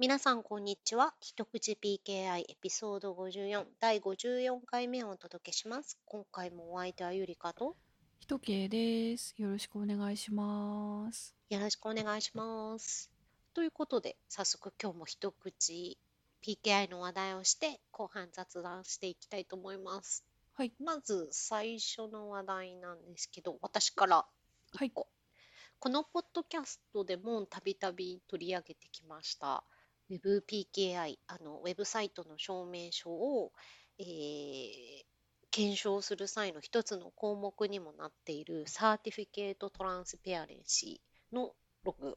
皆さん、こんにちは。一口 PKI エピソード54第54回目をお届けします。今回もお相手はゆりかとひとけです。よろしくお願いします。よろしくお願いします。ということで、早速今日も一口 PKI の話題をして、後半雑談していきたいと思います。はい。まず最初の話題なんですけど、私からはい。このポッドキャストでもたびたび取り上げてきました、WebPKI、あのウェブサイトの証明書を、えー検証する際の一つの項目にもなっている Certificate Transparency のログ、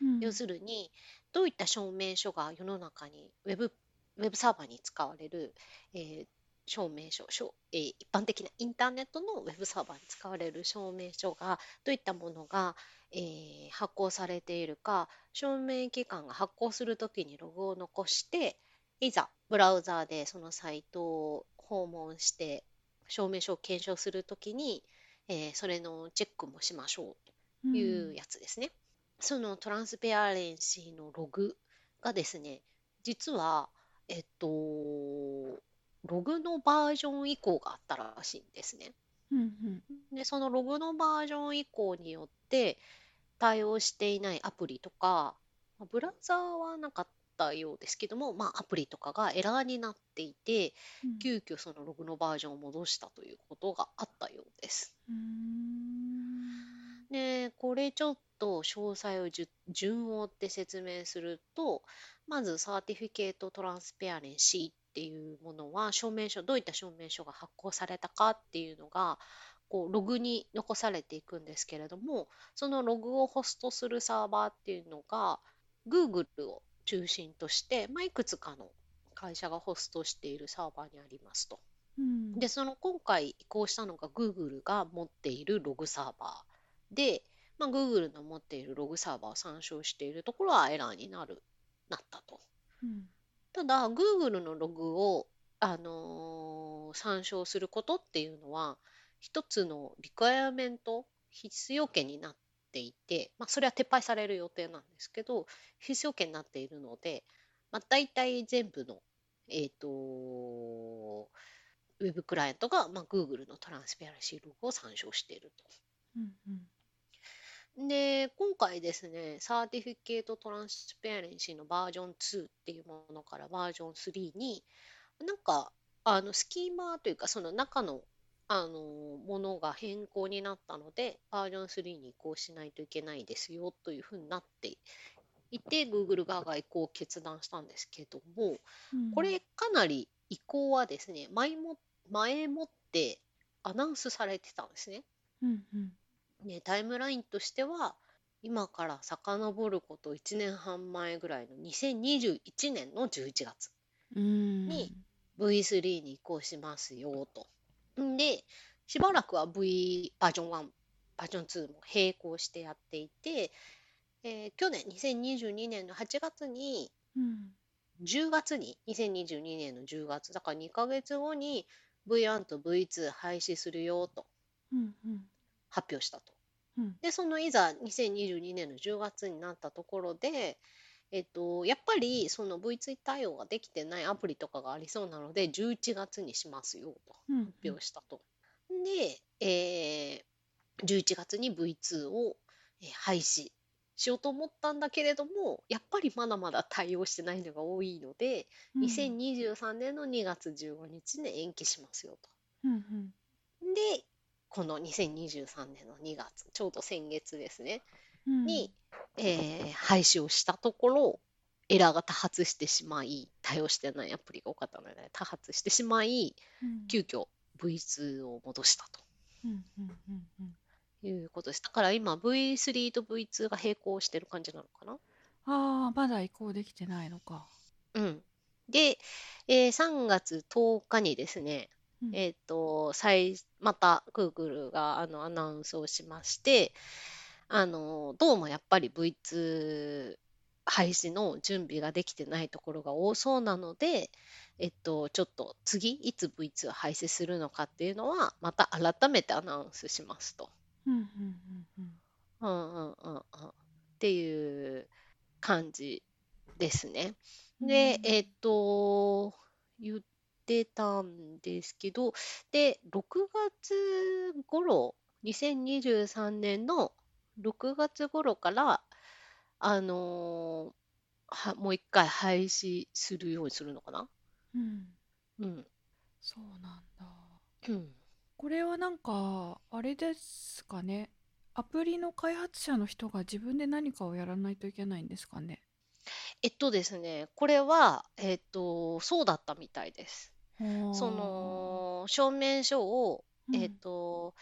うん。要するにどういった証明書が世の中にウェブウェブサーバーに使われる、えー証明書証えー一般的なインターネットのウェブサーバーに使われる証明書がどういったものが、えー発行されているか証明機関が発行するときにログを残していざブラウザーでそのサイトを訪問して証明書を検証するときに、えーそれのチェックもしましょうというやつですね。そのトランスペアレンシーのログがですね、実は、えっと、ログのバージョン移行があったらしいんですね。うんうんで、そのログのバージョン移行によって対応していないアプリとか、まあブラウザーはなかったようですけども、まあアプリとかがエラーになっていて、うん急遽そのログのバージョンを戻したということがあったようです。で、これちょっと詳細を順を追って説明すると、まず Certificate Transparency っていうものは証明書、どういった証明書が発行されたかっていうのが、こうログに残されていくんですけれども、そのログをホストするサーバーっていうのが、Google を中心として、まあ、いくつかの会社がホストしているサーバーにありますと。うんで、その今回移行したのが Google が持っているログサーバーで、まあ、Google の持っているログサーバーを参照しているところはエラーになる、なったと。うんただ、Google のログを、あのー参照することっていうのは、一つの requirement、必要件になっていて、まあ、それは撤廃される予定なんですけど、必要件になっているので、まあ、大体全部の、えっ、と、ウェブクライアントが、まあ、Google の Transparency ログを参照していると。うんうんで、今回ですね、 Certificate Transparency のバージョン2っていうものからバージョン3に、なんか、あの、スキーマというか、その中の、あの、ものが変更になったので、バージョン3に移行しないといけないですよというふうになっていて、Google 側が移行を決断したんですけども、うんこれかなり移行はですね、前も、前もってアナウンスされてたんですね。うんうんね、タイムラインとしては今から遡ること1年半前ぐらいの2021年の11月うん。に V3 に移行しますよと。んでしばらくは V バージョン1バージョン2も並行してやっていて、えー去年2022年の8月にうん。10月に2022年の10月だから2ヶ月後に V1 と V2 廃止するよと。うんうん発表したと。うんで、そのいざ2022年の10月になったところで、えっと、やっぱりその V2 対応ができてないアプリとかがありそうなので、11月にしますよとうん発表したと。で、えー11月に V2 をえー廃止しようと思ったんだけれども、やっぱりまだまだ対応してないのが多いので、うん2023年の2月15日に延期しますようんと。で、この2023年の2月、ちょうど先月ですね。うんに、えー廃止をしたところ、エラーが多発してしまい、対応してないアプリが多かったので、多発してしまい、うん急遽 V2 を戻したうんうんうんうんということです。だから今 V3 と V2 が並行してる感じなのかな？ああまだ移行できてないのかうん。で、えー3月10日にですね、えっ、ー、と、再、また Google があのアナウンスをしまして、あの、どうもやっぱり V2 廃止の準備ができてないところが多そうなので、えっと、ちょっと次いつ V2 廃止するのかっていうのはまた改めてアナウンスしますと。っていう感じですね。で、えっと言てたんですけど、で、6月頃、2023年の6月頃から、あのーは、もう一回廃止するようにするのかな？うん。うん。そうなんだ。うん。これはなんか、あれですかね？アプリの開発者の人が自分で何かをやらないといけないんですかね？えっとですね、これは、えっと、そうだったみたいです。はそあ。の、証明書を、えっうん。と、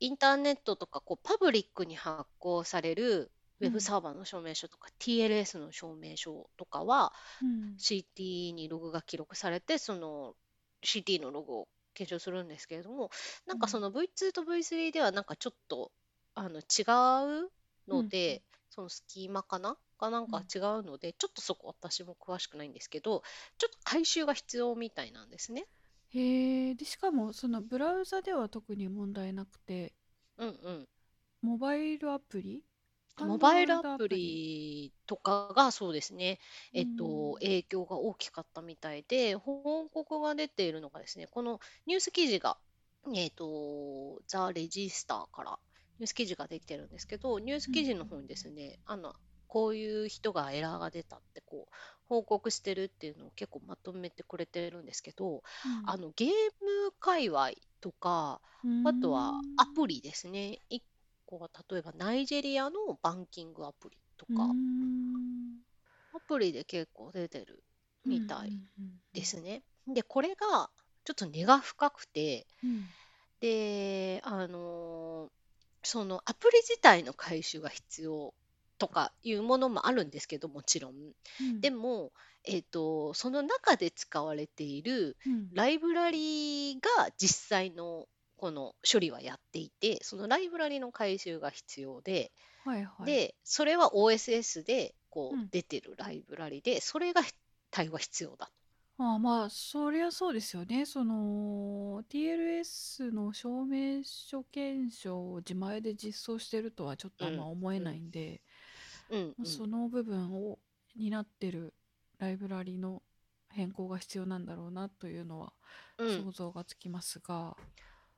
インターネットとかこうパブリックに発行されるウェブうん。サーバーの証明書とか TLS の証明書とかはうん。CT にログが記録されてその CT のログを検証するんですけれどもなんかそうん。の V2 と V3 ではなんかちょっとあの違ううん。のでそのスキーマかながなんうん。か違うのでちょっとそこ私も詳しくないんですけどちょっと回収が必要みたいなんですね。へえ。で、しかも、そのブラウザでは特に問題なくて、うんうんモバイルアプリ？モバイルアプリリとかがそうですね、うえっと、ん。影響が大きかったみたいで、報告が出ているのがですね、このニュース記事が、えっと、ザ・レジスターからニュース記事ができてるんですけど、ニュースうん。記事の方にですね、あの、こういう人がエラーが出たってこう報告してるっていうのを結構まとめてくれてるんですけど、うん。あのゲーム界隈とか、あとはアん。プリですね。こは例えばナイジェリアのバンキングアプリとか、ん。アプリで結構出てるみたい。ですね。で、これがちょっと根が深くて、うん。で、あのーそのアプリ自体の回収が必要とかいうものもあるんですけど、もちろん。うん。でも、えっと、その中で使われているうん。ライブラリが実際のこの処理はやっていて、そのライブラリの回収が必要で、はいはい。で、それは OSS でこううん。出てるライブラリで、それが対応が必要だ。ああ、まあ、そりゃそうですよね。その、TLS の証明書検証を自前で実装してるとはちょっとあんまうん、思えうん、ないんで、うん、うん、その部分を担ってるライブラリの変更が必要なんだろうなというのはうん。想像がつきますが、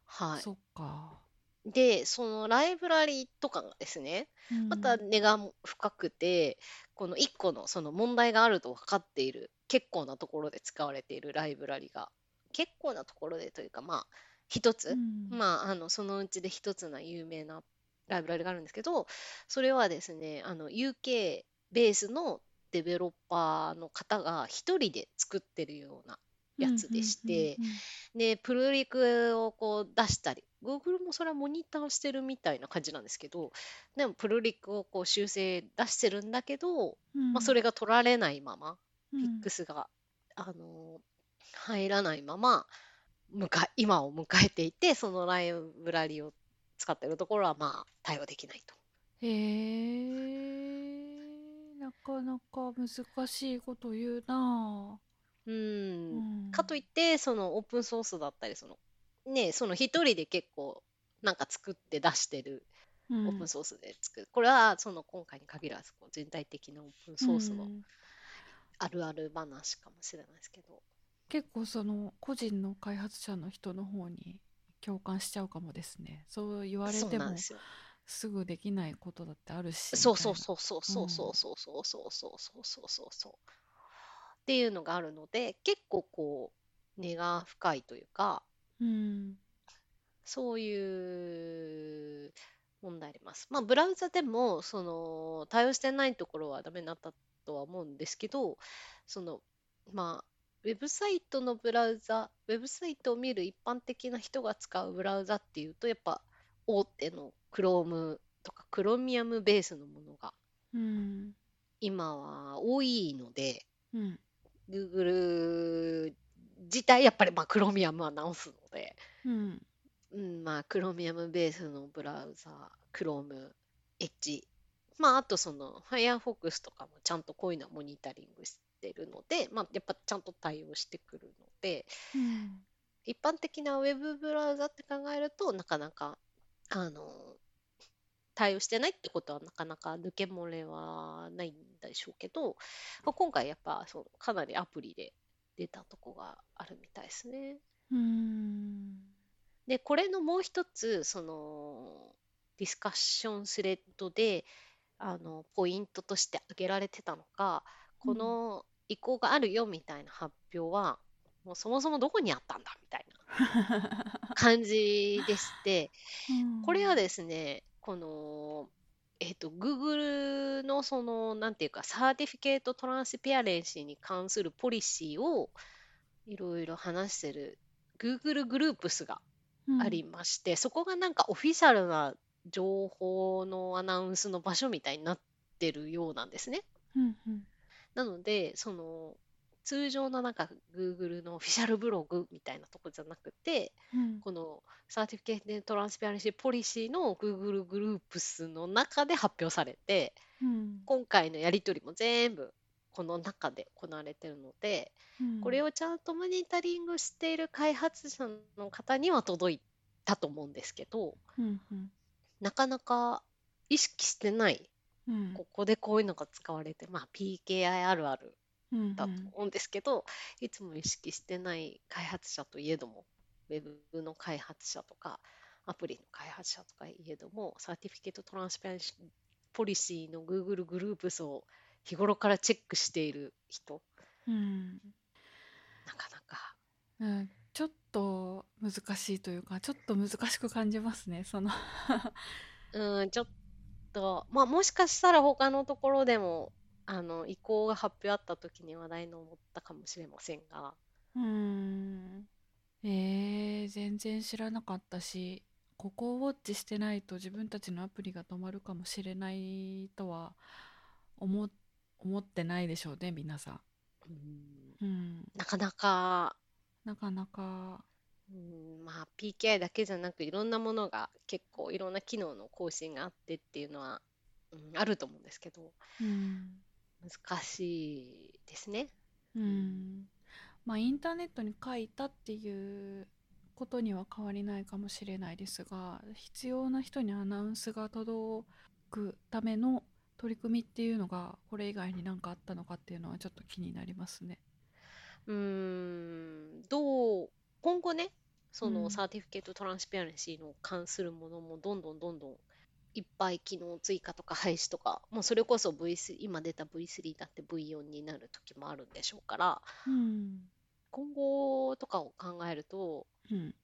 はい。そっか。で、そのライブラリとかがですね、うまたん。根が深くて、この1個のその問題があると分かっている、結構なところで使われているライブラリが、結構なところでというか、まあ、一つ、うん。まあ、あの、そのうちで一つな有名なライブラリがあるんですけど、それはですね、あの、UK ベースのデベロッパーの方が一人で作ってるようなうん。やつでうん。して、うん。で、プルリクをこう出したり、Google もそれはモニターしてるみたいな感じなんですけど、でもプルリクをこう修正出してるんだけど、まあ、そうん。れが取られないまま、フィッうん。クスが、あの入らないまま、今を迎えていて、そのライブラリを使ってるところはまあ対応できないと。へえ、なかなか難しいこと言うなうあ。うん。かといっん。て、そのオープンソースだったり、その、ね、その一人で結構なんか作って出してるオープンうん。ソースで作る。これはその今回に限らずこう全体的なオープンうソースのん。あるある話かもしれないですけど。結構その個人の開発者の人の方に共感しちゃうかもですね。そう言われてもすぐできないことだってあるし、みそう。そうそう。そうそうそうそうそうそうそうそうそうそうっていうのがあるので結構こう根が深いというかうん。そういう問題あります。まあブラウザでもその対応してないところはダメになったとは思うんですけどそのまあウェブサイトのブラウザ、ウェブサイトを見る一般的な人が使うブラウザっていうと、やっぱ大手の Chrome とか Chromium ベースのものがうん。今は多いので、うん。Google 自体やっぱりまあ Chromium は直すので、うん。うん、まあ Chromium ベースのブラウザ、Chrome、Edge、まああとその Firefox とかもちゃんとこういうのはモニタリングしてるので、まあやっぱちゃんと対応してくるので、うん。一般的なウェブブラウザって考えるとなかなかあの対応してないってことはなかなか抜け漏れはないんでしょうけど、まあ、今回やっぱそのかなりアプリで出たとこがあるみたいですね。うんで、これのもう一つ、その、ディスカッションスレッドで、あの、ポイントとして挙げられてたのが、この移行があるよみたいな発表は、もうそもそもどこにあったんだみたいな 感じでして、これはですね、この、えっと、Google のその、なんていうか、 Certificate Transparency に関するポリシーをいろいろ話してる Google Groups がありまして、そこがなんかオフィシャルな情報のアナウンスの場所みたいになってるようなんですね。うんうんなので、その、通常のなんか Google のオフィシャルブログみたいなとこじゃなくて、うん。このサーティフィケートトランスペアレンシーポリシーの Google グループスの中で発表されて、うん。今回のやり取りも全部この中で行われてるので、うん。これをちゃんとモニタリングしている開発者の方には届いたと思うんですけど、うんうん。なかなか意識してない、うん。ここでこういうのが使われて、まあ PKI あるあるうんだと思うんですけど、いつも意識してない開発者といえども、ウェブの開発者とか、アプリの開発者とかいえども、 Certificate Transparencyポリシーの Google グループスを日頃からチェックしている人、うん。なかなか、うん。ちょっと難しいというかちょっと難しく感じますねその。うん、ちょっと、まあもしかしたら他のところでも、あの、移行が発表あった時に話題の思ったかもしれませんが、うん。えー、全然知らなかったしここをウォッチしてないと自分たちのアプリが止まるかもしれないとは思思ってないでしょうね皆さうんん。うん、なかなか、なかなかうん、まあ PKI だけじゃなくいろんなものが結構いろんな機能の更新があってっていうのは、うん、あると思うんですけどうん難しいですね。うんまあインターネットに書いたっていうことには変わりないかもしれないですが必要な人にアナウンスが届くための取り組みっていうのがこれ以外に何かあったのかっていうのはちょっと気になりますね。うんどう今後ねそうのん。 Certificate Transparency の関するものもどんどんどんどんいっぱい機能追加とか廃止とかもうそれこそ V3 今出た V3 だって V4 になる時もあるんでしょうからうん。今後とかを考えるとうん。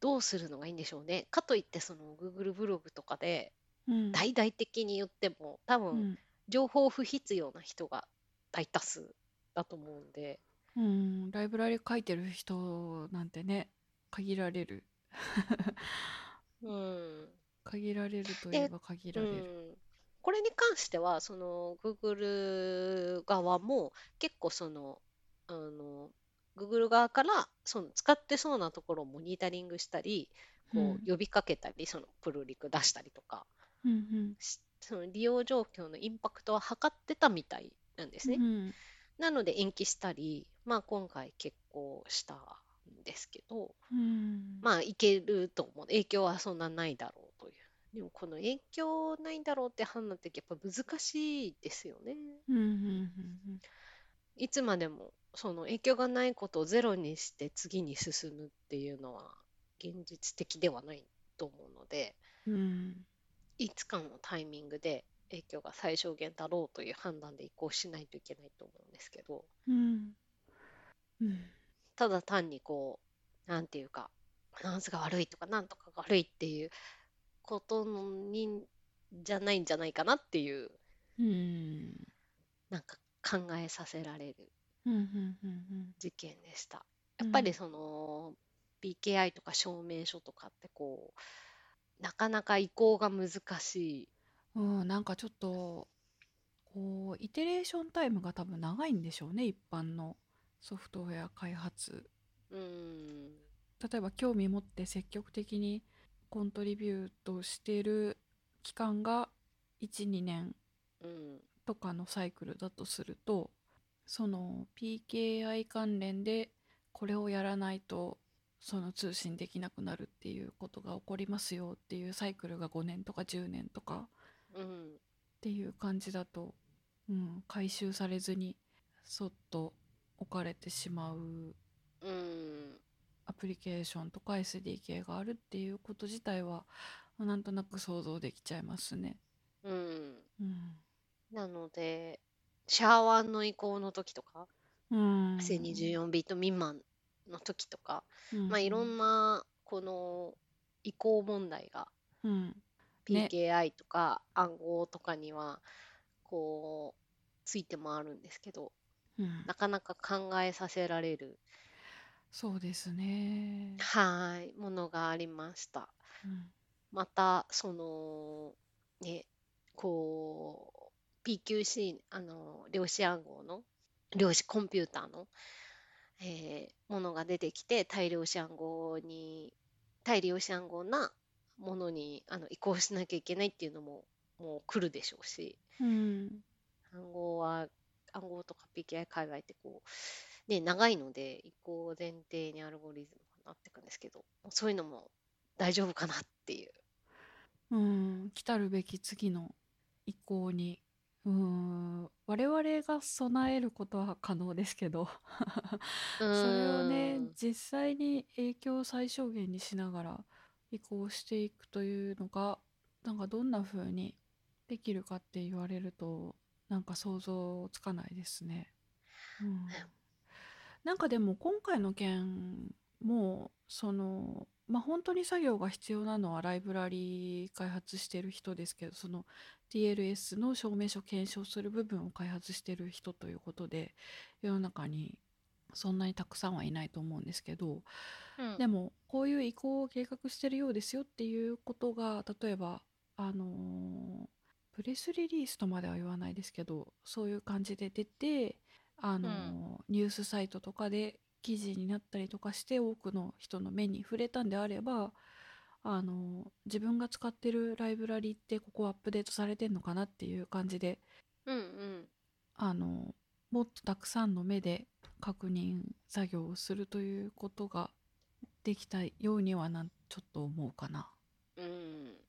どうするのがいいんでしょうね。かといってその Google ブログとかでうん。大々的に言っても多う分ん。情報不必要な人が大多数だと思うんで、うん、ライブラリ書いてる人なんてね限られる。うん。限られるといえば限らうれる。ん、これに関してはその Google 側も結構そのあの Google 側からその使ってそうなところをモニタリングしたりこうん。う呼びかけたりそのプルリク出したりとかうんうん。しその利用状況のインパクトは測ってたみたいなんですね。うんなので延期したり、まあ、今回決行したんですけど、うん。まあいけると思う。影響はそんなないだろうという。でもこの影響ないんだろうって判断ってやっぱ難しいですよね。うんうんいつまでもその影響がないことをゼロにして次に進むっていうのは現実的ではないと思うのでうんうん。いつかのタイミングで影響が最小限だろうという判断で移行しないといけないと思うんですけどうんうんただ単にこう、なんていうか、アナウンスが悪いとか、なんとかが悪いっていうことに、じゃないんじゃないかなっていう、うんなんか考えさせられる事件でした。うんやっぱりその、PKI とか証明書とかってこう、なかなか移行が難しい。うんなんかちょっとこうイテレーションタイムが多分長いんでしょうね一般のソフトウェア開発。うん、例えば興味持って積極的にコントリビュートしている期間が12年うん、とかのサイクルだとするとその PKI 関連でこれをやらないとその通信できなくなるっていうことが起こりますよっていうサイクルが5年とか10年とかうんっていう感じだと、うん、回収されずにそっと置かれてしまううん。アプリケーションとか SDK があるっていうこと自体はまあなんとなく想像できちゃいますね。うん。うん。なのでシャワーの移行の時とかうん1024ビート未満の時とか、うん。まあいろんなこの移行問題が PKI とか暗号とかにはこうついて回るんですけどうんなかなか考えさせられるそうですね。はいものがありました。うんまたそのねこう PQC あの量子暗号の量子コンピューターの、えーものが出てきて大量子暗号に大量子暗号なものにあの移行しなきゃいけないっていうのももう来るでしょうし。うん。暗号は暗号とか PKI 界隈ってこうね長いので移行前提にアルゴリズムがなっていくんですけどそういうのも大丈夫かなっていう。うん、来たるべき次の移行に。うん。我々が備えることは可能ですけど。それをね実際に影響を最小限にしながら移行していくというのがなんかどんな風にできるかって言われるとなんか想像つかないですね。うん、なんかでも今回の件もそのまあ本当に作業が必要なのはライブラリー開発してる人ですけどその TLS の証明書検証する部分を開発してる人ということで世の中にそんなにたくさんはいないと思うんですけどうん。でもこういう移行を計画してるようですよっていうことが例えばあのープレスリリースとまでは言わないですけどそういう感じで出てあのーニュースサイトとかで記事になったりとかして多くの人の目に触れたんであればあのー自分が使ってるライブラリってここアップデートされてんのかなっていう感じでうんうん。あのもっとたくさんの目で確認作業をするということができたようにはなんちょっと思うかな。うん。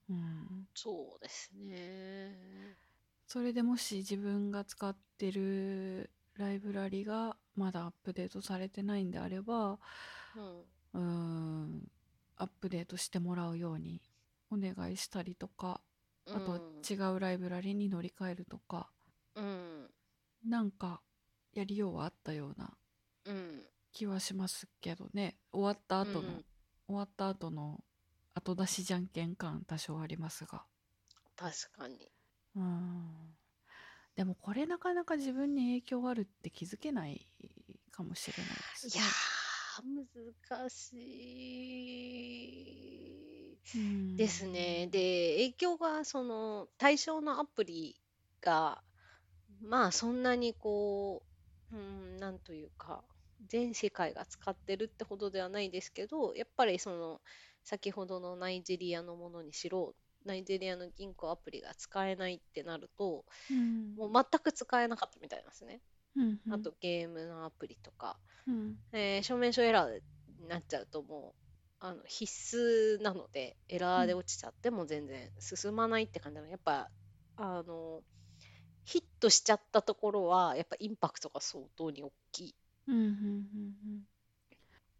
うん、そうですね。それでもし自分が使ってるライブラリがまだアップデートされてないんであればうん。うーんアップデートしてもらうようにお願いしたりとかあとは違うライブラリに乗り換えるとかうん。なんかやりようはあったような。うん気はしますけどね。終わった後の、うん終わった後の後出しじゃんけん感多少ありますが。確かに。うーん。でもこれなかなか自分に影響あるって気づけないかもしれないですいやー難しい。うん。ですね。で影響がその対象のアプリがまあそんなにこう、うん、なんというか全世界が使ってるってほどではないですけどやっぱりその先ほどのナイジェリアのものにしろナイジェリアの銀行アプリが使えないってなるとうん。もう全く使えなかったみたいなんですね。うんうん。あとゲームのアプリとか、うん。えー証明書エラーになっちゃうともうあの必須なのでエラーで落ちちゃっても全然進まないって感じなの。やっぱあのヒットしちゃったところはやっぱインパクトが相当に大きい。うんうんうんうん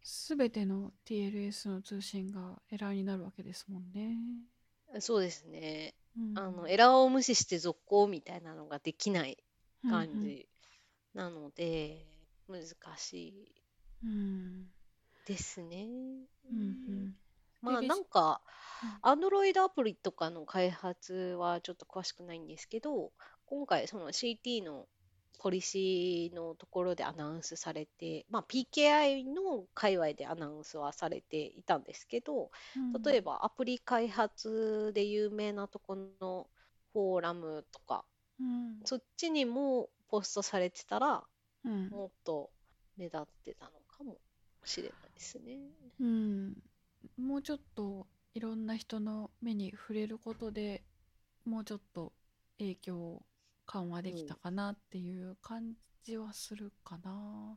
全ての TLS の通信がエラーになるわけですもんね。そうですね。うんあのエラーを無視して続行みたいなのができない感じなので難しいうんですね。うんうんまあでなんか、Android アプリとかの開発はちょっと詳しくないんですけど、今回その CT のポリシーのところでアナウンスされて、まあ PKI の界隈でアナウンスはされていたんですけど、例えばアプリ開発で有名なところのフォーラムとか、うん。そっちにもポストされてたら、うん。もっと目立ってたのかもしれないですね。うん、もうちょっといろんな人の目に触れることでもうちょっと影響を緩和できたかなっていう感じはするかな。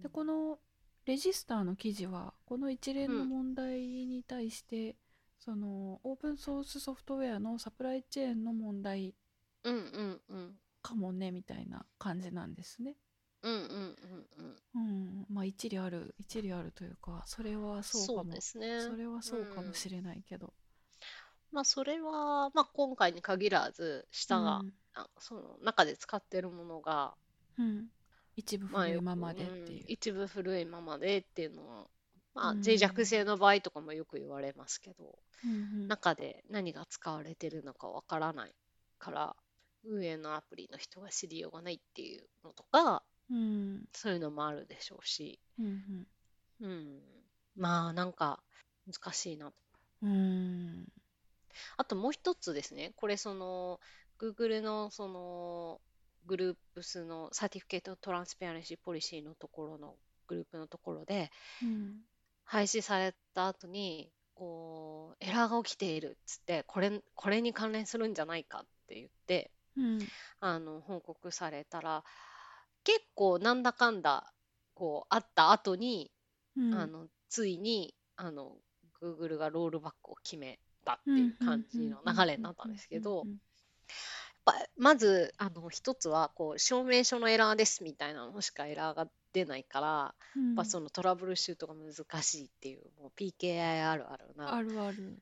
でこのレジスターの記事はこの一連のうん。問題に対して、そのオープンソースソフトウェアのサプライチェーンの問題うんうんうん。かもねみたいな感じなんですね。うんうんうんうん。うん、まあ一理ある一理あるというかそれはそうかも。ね。それはそうかうん。もしれないけど、まあそれは、まあ、今回に限らず下が、うんあその中で使ってるものが、うん、一部古いままでっていう。うん、一部古いままでっていうのは、まあ、うん。脆弱性の場合とかもよく言われますけど、うんうん。中で何が使われてるのかわからないから運営のアプリの人が知りようがないっていうのとかうん。そういうのもあるでしょうし、うんうん、まあなんか難しいなと。うんうんあともう一つですね、これその Google のその Groups の Certificate Transparency Policy のところのグループのところでうん。廃止された後にこうエラーが起きているっつってこれこれに関連するんじゃないかって言ってうん。あの報告されたら結構なんだかんだこうあった後に、うん。あのついにあの Google がロールバックを決めたっていう感じの流れになったんですけど、うんやっぱまずあの一つはこう証明書のエラーですみたいなのしかエラーが出ないから、うんやっぱそのトラブルシュートが難しいっていうもう PKI あるあるなあるある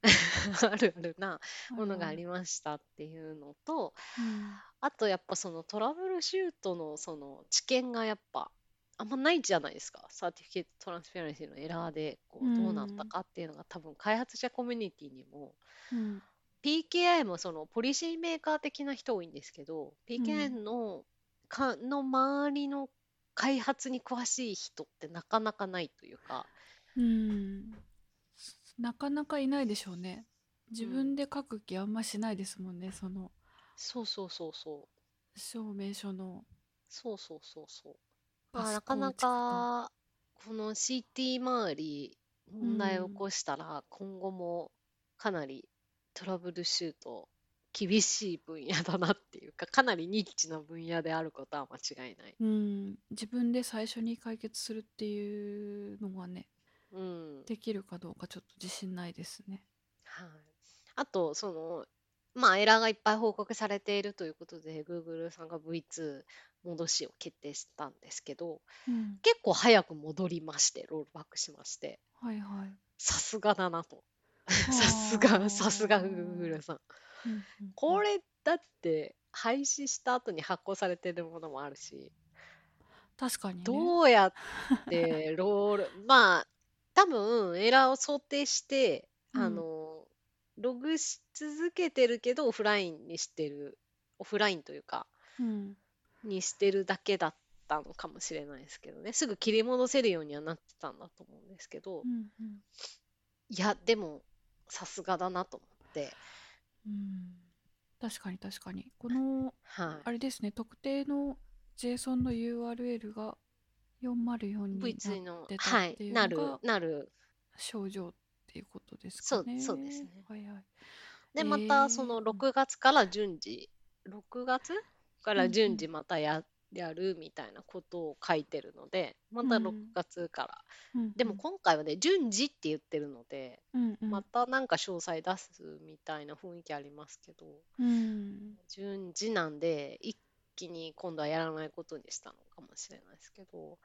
あるあるなものがあるりましたっていうのとうんあとやっぱそのトラブルシュートのその知見がやっぱあんまないじゃないですか。 Certificate Transparency のエラーでこうどうなったかっていうのが多分開発者コミュニティにも。うん、PKI もその policy maker 的な人多いんですけど PKI の,、かの周りの開発に詳しい人ってなかなかないというか。うん、なかなかいないでしょうね。自分で書く気あんましないですもんねその。そうそうそうそう。証明書の。そうそうそうそうあなかなか。この CT 周り問題を起こしたら今後もかなりトラブルシュート厳しい分野だなっていうかかなりニッチな分野であることは間違いない。うん、自分で最初に解決するっていうのがねうん。できるかどうかちょっと自信ないですね。はい、あとそのまあエラーがいっぱい報告されているということで Google さんが V2 戻しを決定したんですけどうん、結構早く戻りましてロールバックしまして。はいはい。さすがだなと。あさすーがさすが Google さん。うんうんうん。これだって廃止した後に発行されてるものもあるし確かにね。どうやってロール まあ多分エラーを想定して、うん。あのログし続けてるけどオフラインにしてるオフラインというかうん。にしてるだけだったのかもしれないですけどね。すぐ切り戻せるようにはなってたんだと思うんですけど、うんうん。いやでもさすがだなと思って。うん。確かに確かに。このはい。あれですね特定の JSON の URL が404にな V2 のってたっていうのがなる症状っていうことですそうかね。そうですね。はいはい。でえまたそー。の6月から順次6月から順次またや,、やるみたいなことを書いてるのでまたうん6月から、うんでも今回はね順次って言ってるので、うんうん。またなんか詳細出すみたいな雰囲気ありますけどうん。順次なんで一気に今度はやらないことにしたのかもしれないですけど。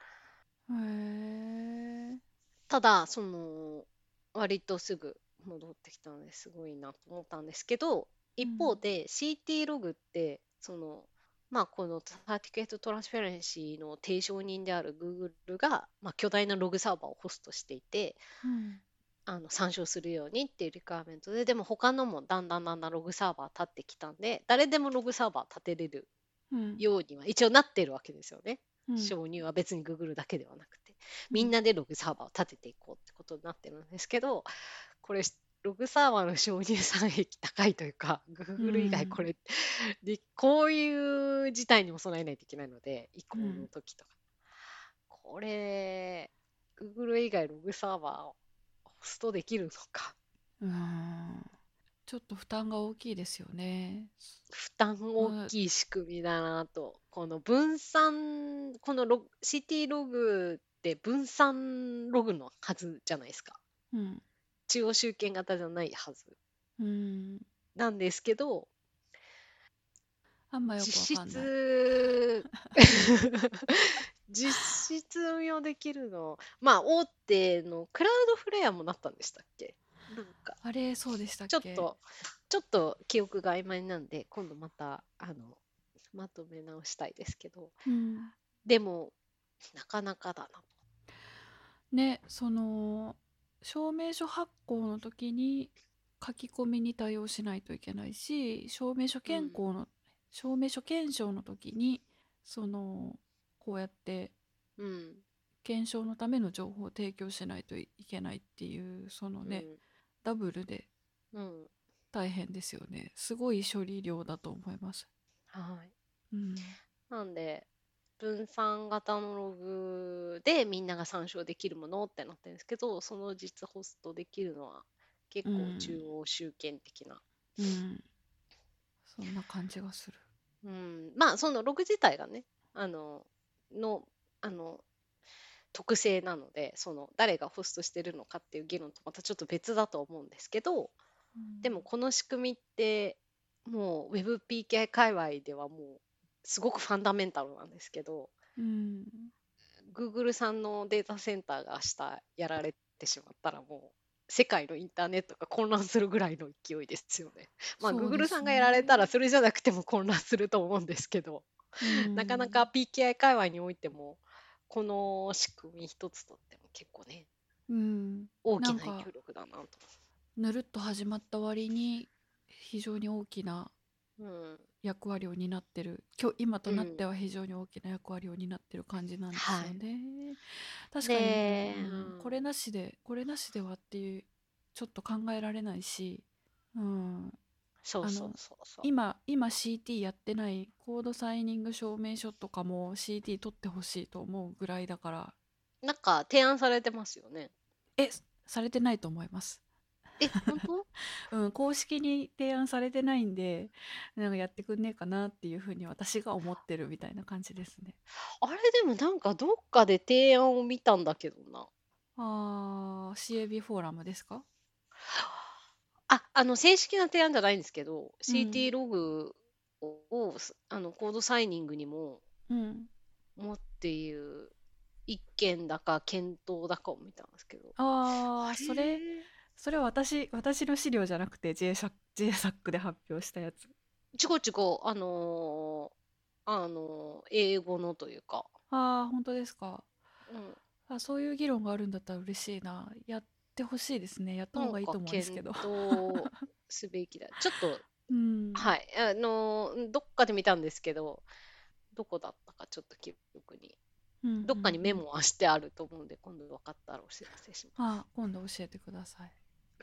へえただその割とすぐ戻ってきたのですごいなと思ったんですけど一方で CT ログってそのまあこのサーティケートトランスペアレンシーの提唱人である Google が、まあ、巨大なログサーバーをホストしていてうん。あの参照するようにっていうリクエアメントででも他のもだんだんだんだんログサーバー立ってきたんで誰でもログサーバー立てれるうん。ようには一応なってるわけですよね。うん。承認は別に Google だけではなくて、みんなでログサーバーを立てていこうってことになってるんですけど、これ、ログサーバーの承認産益高いというか、Google 以外これ、でこういう事態にも備えないといけないので、移行の時とか。これ、Google 以外ログサーバーをホストできるのか。うんちょっと負担が大きいですよね。負担大きい仕組みだなと、この分散このロ CT ログって分散ログのはずじゃないですか。うん。中央集権型じゃないはず。うん。なんですけど、あんまよく実質 実質運用できるのまあ大手のクラウドフレアもなったんでしたっけ？なんか。あれそうでしたっけ？ちょっとちょっと記憶が曖昧なんで今度またあのまとめ直したいですけど。うん。でもなかなかだなねその証明書発行の時に書き込みに対応しないといけないし証明書健康の、証明書検証の時にそのこうやってうん。検証のための情報を提供しないといけないっていうそのね、ダブルでうん、うん、大変ですよね。すごい処理量だと思います。はい。うん。なんで分散型のログでみんなが参照できるものってなってるんですけどその実ホストできるのは結構うん。中央集権的な、うん、そんな感じがする。うん。まあそのログ自体がねあののあの特性なのでその誰がホストしてるのかっていう議論とまたちょっと別だと思うんですけどでもこの仕組みってもう WebPKI 界隈ではもうすごくファンダメンタルなんですけどうん、Google さんのデータセンターが明日やられてしまったらもう世界のインターネットが混乱するぐらいの勢いですよね。まあそうです Google さんがやられたらそれじゃなくても混乱すると思うんですけど、うんなかなか PKI 界隈においてもこの仕組み一つとっても結構ねうん、大きな影響力だなと。ぬるっと始まった割に非常に大きなうん、役割を担ってる。今日今となっては非常に大きな役割を担ってる感じなんですよね。確かに、でうんうん。これなしでこれなしではっていうちょっと考えられないし、うん、そうそうあのそう。そう。今今 CT やってないコードサイニング証明書とかも CT 取ってほしいと思うぐらいだから。なんか提案されてますよね。えされてないと思います。え、本当 うん、公式に提案されてないんでなんかやってくんねえかなっていうふうに私が思ってるみたいな感じですね。あれでもなんかどっかで提案を見たんだけどな。あー CAB フォーラムですか？あ、あの正式な提案じゃないんですけど、うん CT ログをあのコードサイニングにもうん。持っていう一件だか検討だかを見たんですけど。ああそれそれは私私の資料じゃなくて JSAC, で発表したやつ。違う違う、あのーあのー英語のというか、ああ本当ですか。うん、あそういう議論があるんだったら嬉しいな。やってほしいですね。やった方がいいと思うんですけど。すべきだ。ちょっとうん。はい、あのーどっかで見たんですけど、どこだったかちょっと記憶に、うんどっかにメうんモはしてあると思うんで、今度分かったらお知らせします。あ今度教えてください。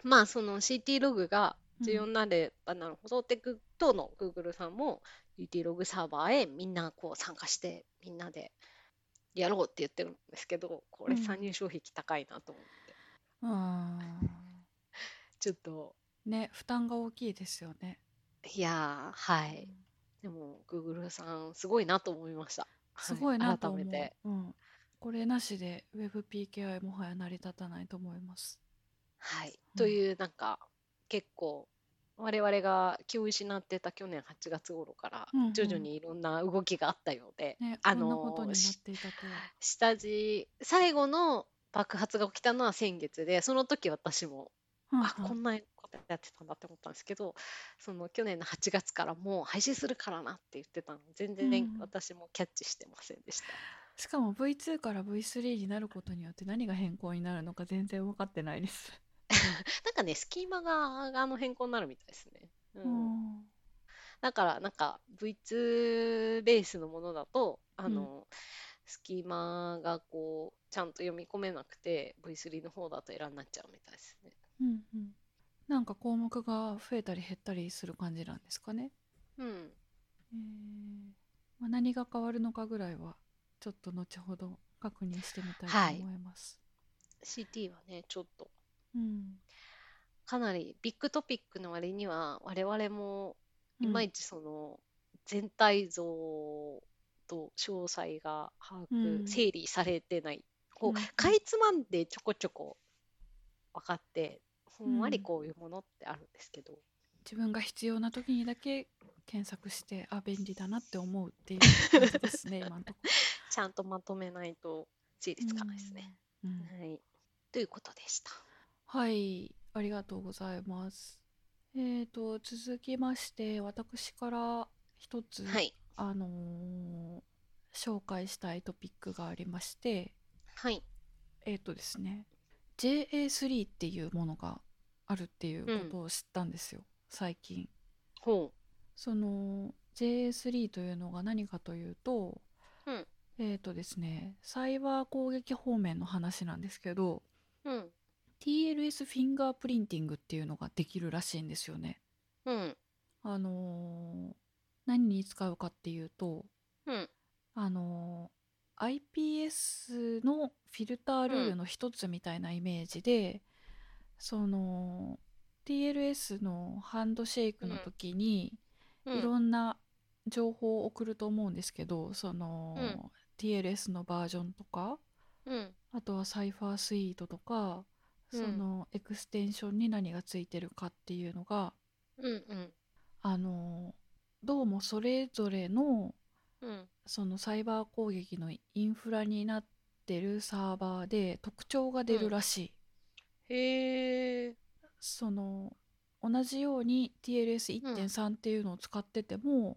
まあ、その CT ログがうん重要になればなるほど、で、グ当の Google さんも CT ログサーバーへみんなこう参加して、みんなでやろうって言ってるんですけど、これうん参入障壁高いなと思って、うん。ちょっと、ね負担が大きいですよね。いやー、はい。でも、Google さん、すごいなと思いました。すごいなと思う。改めて。うん。これなしで WebPKI もはや成り立たないと思います。はい。うんという、なんか、結構、我々が気を失ってた去年8月頃からうんうん、徐々にいろんな動きがあったようで、ね、あこんなことになっのしていたとは。下地、最後の爆発が起きたのは先月で、その時私も、あ、うんうんこんなことやってたんだって思ったんですけど、その去年の8月からもう廃止するからなって言ってたの、全然うん私もキャッチしてませんでした。しかも V2 から V3 になることによって何が変更になるのか全然分かってないです。なんかね、スキーマがあの変更になるみたいですね。ううんんだからなんか V2 ベースのものだとあの、スキーマがこうちゃんと読み込めなくて V3 の方だとエラーになっちゃうみたいですね。うんうんなんか項目が増えたり減ったりする感じなんですかね。うん。えーまあ、何が変わるのかぐらいはちょっと後ほど確認してみたいはいと思います。CT はねちょっとうんかなりビッグトピックの割には我々もいまいちその全体像と詳細が把握、うん整理されてない。こう、かいつまんでちょこちょこ分かってふんわりうんこういうものってあるんですけど、自分が必要な時にだけ検索してあ便利だなって思うっていう感じですね今のとこ ちゃんとまとめないと整理つかないですね。はい、ということでした。はいありがとうございます。えーと続きまして私から一つ、はい、あのー紹介したいトピックがありましてはい、えっ、とですね JA3 っていうものがあるっていうことを知ったんですよ、最近。ほその JA3 というのが何かというと、うん。えっ、とですねサイバー攻撃方面の話なんですけどう、うん、TLS フィンガープリンティングっていうのができるらしいんですよね。うん、あのー何に使うかっていうとうん、あのー iPS のフィルタールールの一つみたいなイメージで、その TLS のハンドシェイクの時に、うん、いろんな情報を送ると思うんですけどその、うん。TLS のバージョンとかうん、あとはサイファースイートとか、うんそのエクステンションに何がついてるかっていうのがうん、うん、あのどうもそれぞれのうん、そのサイバー攻撃のインフラになってるサーバーで特徴が出るらしい。へえ、その同じように TLS1.3 っていうのを使ってても、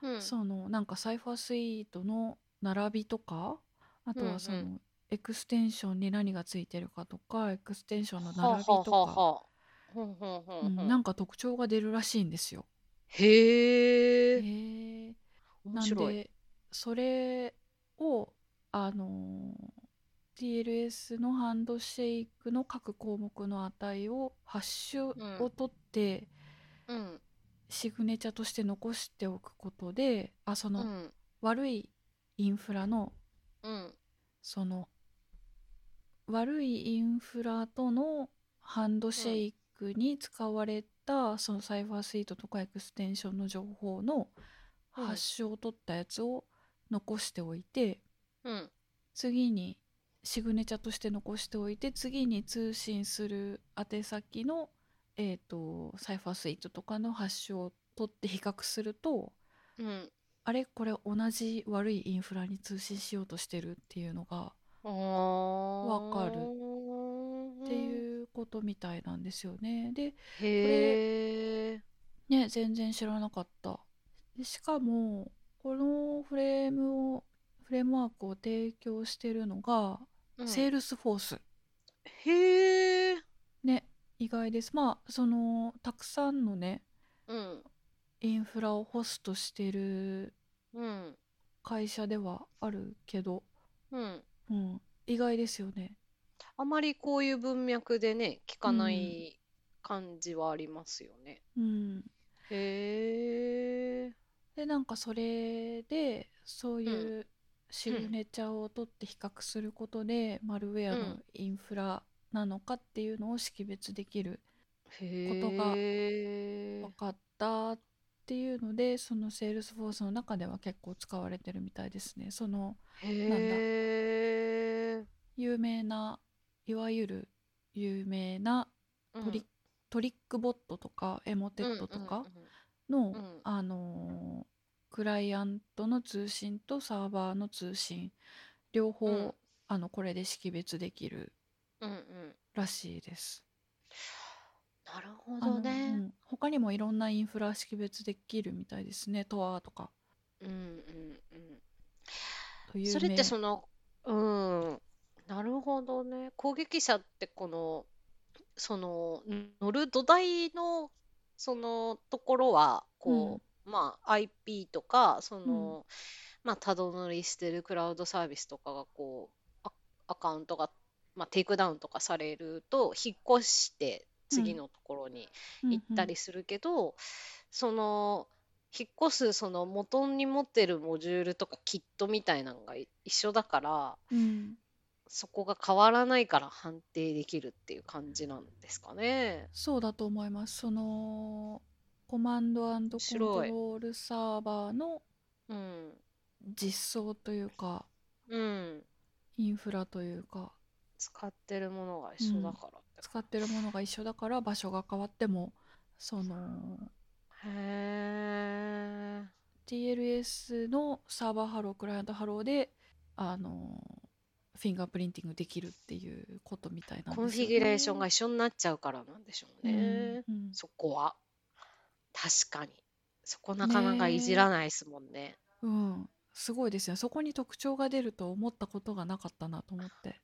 うん、そのなんか cipher suite の並びとかあとうんうん。はその extension に何がついてるかとか extension のは並びとか、なんか特徴が出るらしいんですよ。へえ、なん。でそれをあのー TLS のハンドシェイクの各項目の値をハッシュを取って、うん、シグネチャとして残しておくことであそうのん、悪いインフラのうん、その悪いインフラとのハンドシェイクに使われた、そのサイファースイートとかエクステンションの情報のうん。ハッシュを取ったやつを残しておいて、うん、次にシグネチャとして残しておいて次に通信する宛先の、えー、とサイファースイートとかのハッシュを取って比較するとうん。あれ？これ同じ悪いインフラに通信しようとしてるっていうのがわかるってう。いうことみたいなんですよね。でへえ。ね全然知らなかった。でしかもこのフレームをフレームワークを提供してるのが、うん Salesforce へえ。ね意外です。まあそのたくさんのねうん。インフラをホストしてるうん。会社ではあるけど、うん。うん、意外ですよね。あまりこういう文脈でね、聞かない感じはありますよね。うん、へえ。でなんかそれでそういうシグネチャーを取って比較することで、マルウェアのインフラなのかっていうのを識別できるへことがえ分かったっていうのでその Salesforce の中では結構使われてるみたいですね。そのへえ。有名ないわゆる有名なトリ,、うんトリックボットとかエモテットとかの、あのークライアントの通信とサーバーの通信両方、うんあのこれで識別できる。らしいです。なるほあのどね。うん他にもいろんなインフラ識別できるみたいですね。トアとかうんうんうん。というそれってその、うん、なるほどね。攻撃者ってこの、その、乗る土台の、そのところは、こう、まあ IP とか、その、まあただ乗りしてるクラウドサービスとかが、こう、アアカウントが、まあ takedown とかされると、引っ越して次のところに行ったりするけど、その引っ越すその元に持ってるモジュールとかキットみたいなのがい一緒だからうんうんそこが変わらないから判定できるっていう感じなんですかね。そうだと思います。そのコマンドコントロールサーバーのうん。実装というかうん。インンフラというか使ってるものが一緒だから使ってるものが一緒だから場所が変わってもそのへえ TLS の Server Hello Client Hello であの fingerprinting できるっていうことみたいなコンフィギュレーションが一緒になっちゃうからなんでしょうね、うん。うんそこは確かに。そこなかなかいじらないですもんね。うん、すごいですよ。そこに特徴が出ると思ったことがなかったなと思って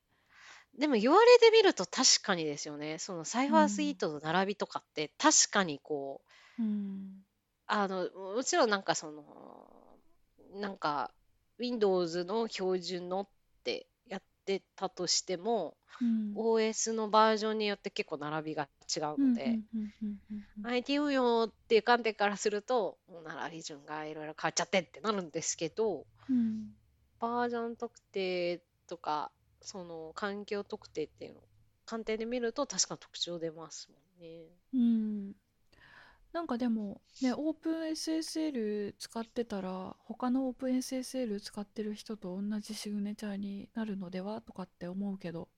でも言われてみると確かにですよね。そのサイファースイートの並びとかって確かにこううん。あのもちろんなんかそのなんか Windows の標準のってやってたとしても、うん。OS のバージョンによって結構並びが違うので、IT 運用っていう観点からするともう並び順がいろいろ変わっちゃってってなるんですけどうん。バージョン特定とかその環境特定っていうの観点で見ると確かに特徴出ますもんね。うんなんかでもね OpenSSL 使ってたら他の OpenSSL 使ってる人と同じシグネチャーになるのではとかって思うけど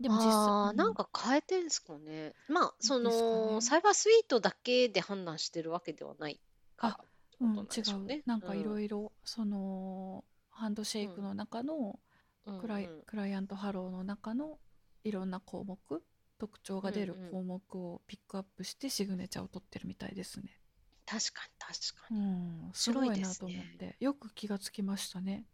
でも実際なんか変えてんすかね。まあ、その、サイバースイートだけで判断してるわけではないからってうん、ことなんでしょうね。なんかいろいいろそのハンドシェイクの中のろクライ,、クライアントハローの中のいろんな項目特徴が出る項目をピックアップしてシグネチャーを取ってるみたいですね。確かに確かうに。ん、すご白いなと思ってよく気がつきましたね。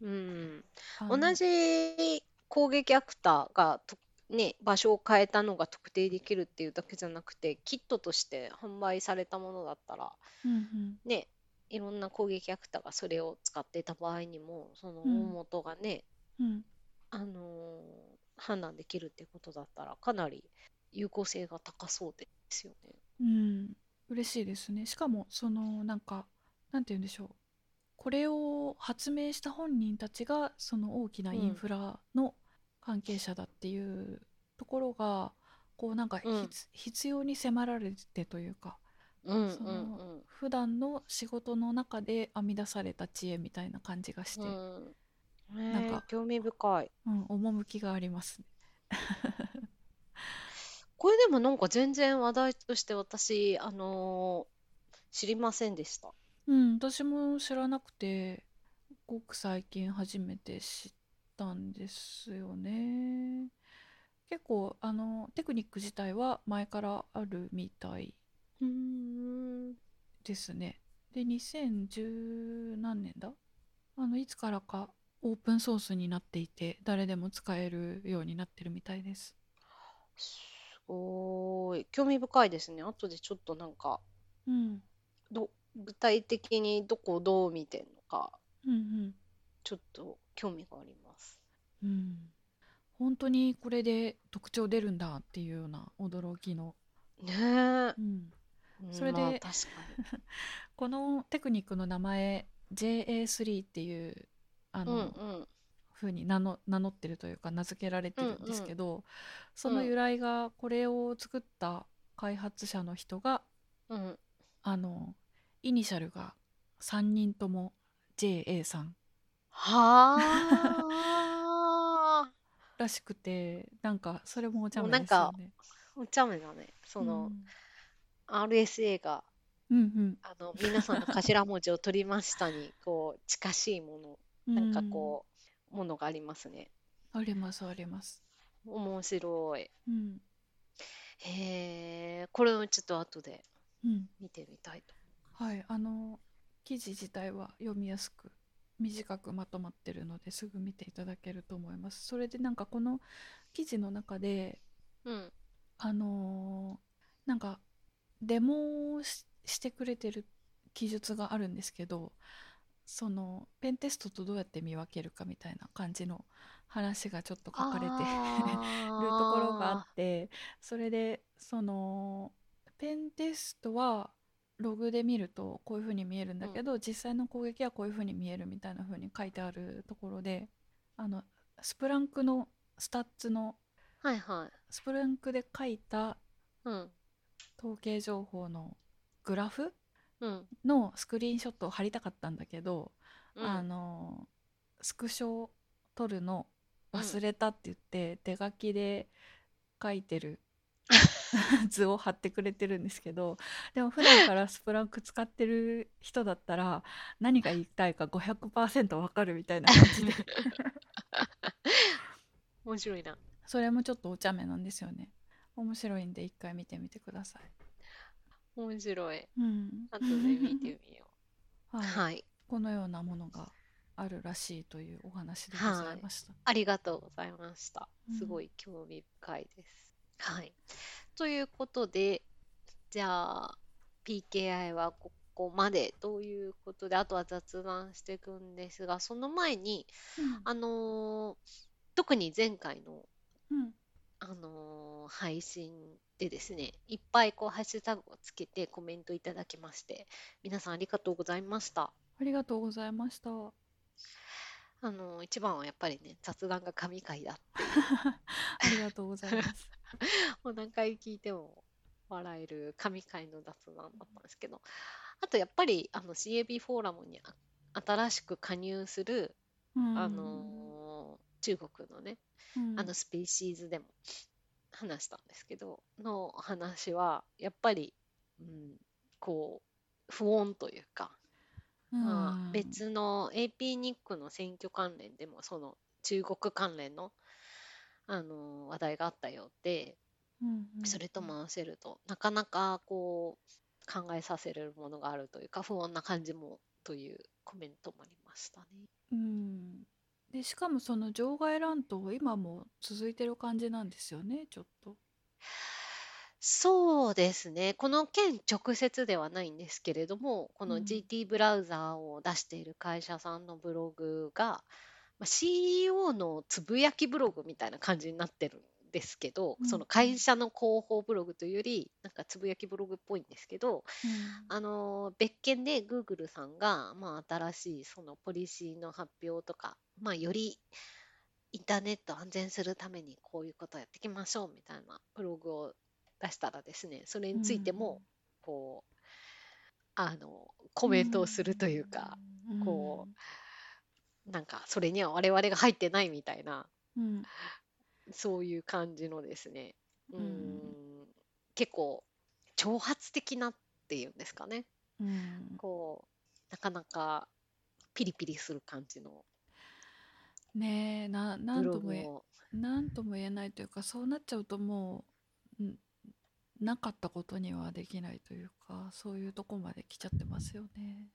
うん。同じ攻撃アクターがと、ね、場所を変えたのが特定できるっていうだけじゃなくて、キットとして販売されたものだったら、うんうんね、いろんな攻撃アクターがそれを使っていた場合にも、その大うん元がね、うん。あのー判断できるっていうことだったら、かなり有効性が高そうですよね。うん、嬉しいですね。しかもそのなんかなんて言うんでしょう。これを発明した本人たちがその大きなインフラの関係者だっていうところがこうなんかうん。必要に迫られてというかうんうんその普段の仕事の中で編み出された知恵みたいな感じがして、ううんなんかえ興味深い。趣がありますね。これでもなんか全然話題として私、あのー知りませんでした。うん、私も知らなくてごく最近初めて知ったんですよね。結構あのテクニック自体は前からあるみたいうん。ですね。で2010何年だ？あのいつからかオープンソースになっていて誰でも使えるようになってるみたいです。すごい。興味深いですね。後でちょっとなんか、うん、ど、具体的にどこをどう見てんのか、うんうんちょっと興味があります。うん、本当にこれで特徴出るんだっていうような驚きの、ねえ。うん、うんそれでまあ確かに。このテクニックの名前 JA3 っていうあの、うんうん。風に名の名乗ってるというか名付けられてるんですけど、その由来がこれを作った開発者の人がうん。あのイニシャルが3人とも JA さんはあ。らしくてなんかそれもお茶目ですよね。お茶目だね。その、うん RSA が、うんうんあの、皆さんの頭文字を取りましたに、こう、近しいもの、うんなんかこう、ものがありますね。ありますあります。面白い。うんへえ、これをちょっと後でうん見てみたいと。はい、あの記事自体は読みやすく短くまとまってるのですぐ見ていただけると思います。それでなんかこの記事の中でうん。あのーなんかデモをししてくれてる記述があるんですけどそのペンテストとどうやって見分けるかみたいな感じの話がちょっと書かれて るところがあってそれでそのペンテストはログで見るとこういう風に見えるんだけど、実際の攻撃はこういう風に見えるみたいな風に書いてあるところであの Splunk の stats のはいはい。 Splunk で書いたうん。統計情報のグラフうん。のスクリーンショットを貼りたかったんだけど、うん。あのスクショ撮るのうん。忘れたって言って、手書きで書いてる 図を貼ってくれてるんですけどでも普段からスプランク使ってる人だったら何が言いたいか500%わかるみたいな感じで。面白いな。それもちょっとお茶目なんですよね。面白いんで一回見てみてください面白い。うん後で見てみよう。はい、はい。このようなものがあるらしいというお話でございました、ありがとうございましたう。んすごい興味深いです。はい。ということで、じゃあ、PKI はここまでということで、あとは雑談していくんですが、その前に、あのー特に前回の、うんうんあのー配信でですね、いっぱいこうハッシュタグをつけてコメントいただきまして、皆さんありがとうございました。ありがとうございました。あのー一番はやっぱりね、雑談が神回だ ありがとうございます。もう何回聞いても笑える神回の雑談だったんですけど、あとやっぱりあの CAB フォーラムにあ新しく加入する、うん。あのー中国のね、うん。あのスペーシーズでも話したんですけど、の話はやっぱり、うん、こう、不穏というか、まあ、別の AP ニックの選挙関連でもその中国関連の、あのー話題があったようで、うんうん。それとも合わせるとなかなかこう考えさせるものがあるというか不穏な感じもというコメントもありましたね。うんでしかもその場外乱闘今も続いてる感じなんですよねちょっとそうですね。この件直接ではないんですけれども、このうん GT ブラウザーを出している会社さんのブログが、まあ、CEO のつぶやきブログみたいな感じになってるんですけど、うん。その会社の広報ブログというより、なんかつぶやきブログっぽいんですけど、あの別件で Google さんが、まあ、新しいそのポリシーの発表とか、まあ、よりインターネットを安全するためにこういうことをやっていきましょうみたいなブログを出したらですねそれについてもこうあのコメントをするというか、うん。こなんかそれには我々が入ってないみたいなうんそういう感じのですね。うーん。うん。結構挑発的なっていうんですかね。うん。こうなかなかピリピリする感じの。ねえなんとも言えログを。なんとも言えないというかそうなっちゃうともうんなかったことにはできないというかそういうとこまで来ちゃってますよね。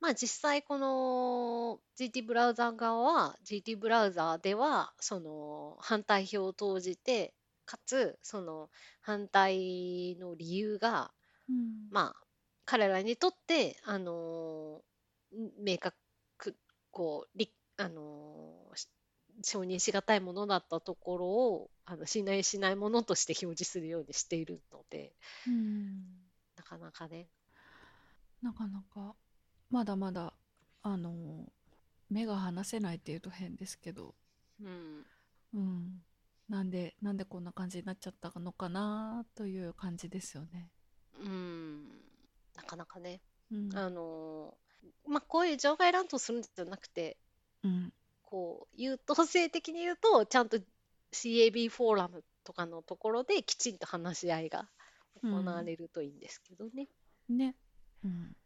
まあ実際この GT ブラウザー側は GT ブラウザーではその反対票を投じてかつその反対の理由がうん。まあ彼らにとってあのー明確こうりあの承認しがたいものだったところをあの信頼しないものとして表示するようにしているのでうん。なかなかね。なかなかまだまだあの目が離せないっていうと変ですけど、うん。うん、なんでなんでこんな感じになっちゃったのかなという感じですよね。うん。なかなかね。うん。あのーまあこういう場外乱闘するんじゃなくてうん。こう優等生的に言うとちゃんと CAB フォーラムとかのところできちんと話し合いが行われるといいんですけどね、ね、うん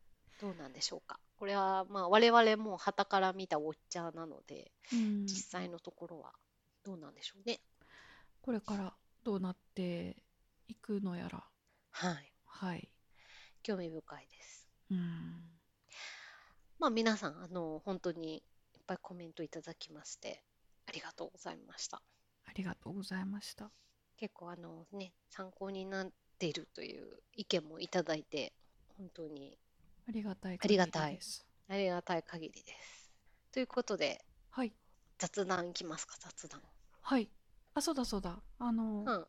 どうなんでしょうか。これはまあ我々も旗から見たウォッチャーなのでうん、実際のところはどうなんでしょうね。これからどうなっていくのやら。はい。はい、興味深いです。うん、まあ皆さんあの本当にいっぱいコメントいただきましてありがとうございました。ありがとうございました。結構あのね参考になっているという意見もいただいて本当にありがたいありがたい。ありがたい限りです。ということではい。雑談いきますか？雑談。はい。あそうだそうだ。あの、うん。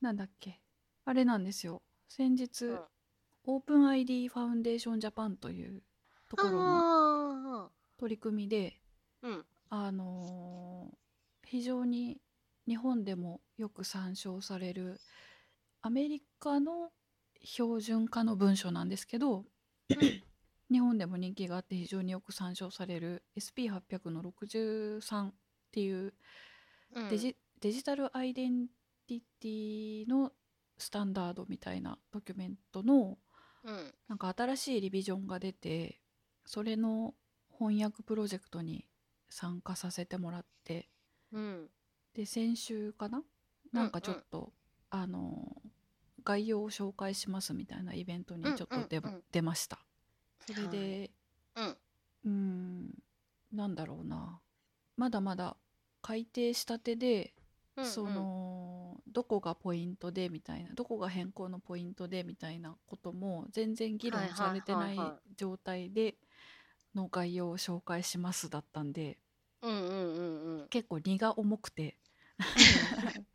なんだっけ？あれなんですよ。先日、うん。オープン ID ファウンデーションジャパンというところのあ取り組みであうん。あのー非常に日本でもよく参照されるアメリカの標準化の文書なんですけど日本でも人気があって非常によく参照される SP800 の63っていううん。デジ,、デジタルアイデンティティのスタンダードみたいなドキュメントのうん。なんか新しいリビジョンが出てそれの翻訳プロジェクトに参加させてもらってうん。で先週かな？なんかちょっと、あの概要を紹介しますみたいなイベントにちょっと出,、うんうん。うん出ました。それで、うん。うーんなんだろうな。まだまだ改定したてで、うんそのどこがポイントでみたいなどこが変更のポイントでみたいなことも全然議論されてないはいはい。はいは状態での概要を紹介しますだったんでうんうんうんうん。結構荷が重くて。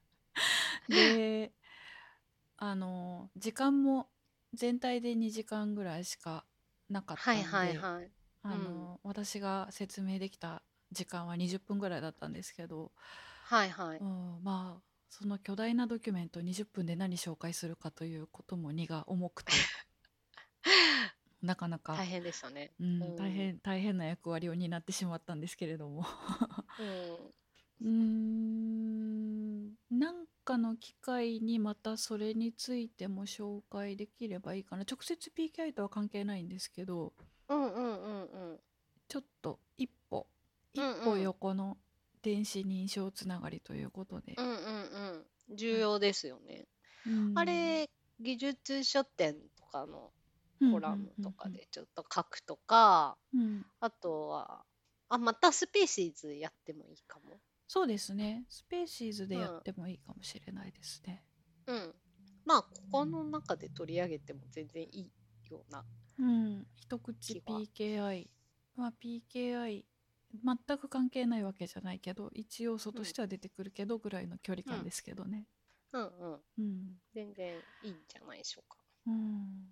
であの時間も全体で2時間ぐらいしかなかったんはいで、はいはい。あの私が説明できた時間は20分ぐらいだったんですけど、はいはい。うん、まあその巨大なドキュメント20分で何紹介するかということも荷が重くて なかなか、大変でしたね。うんうん。大変大変な役割を担ってしまったんですけれども。うん。うーんなんかの機会にまたそれについても紹介できればいいかな。直接 PKI とは関係ないんですけどうんうんうんうん。ちょっと一歩一歩横の電子認証つながりということで。う、んうんうん。重要ですよね。うん。あれ技術書典とかのコラムとか、でちょっと書くとかうん。あとはあまた Spaces やってもいいかもそうですね。 Spaces でやってもいいかもしれないですね。うん。まあここの中で取り上げても全然いいようなうん、一口 PKI まあ PKI 全く関係ないわけじゃないけど一要素としては出てくるけどぐらいの距離感ですけどね。うんうん。うん全然いいんじゃないでしょうか。うん、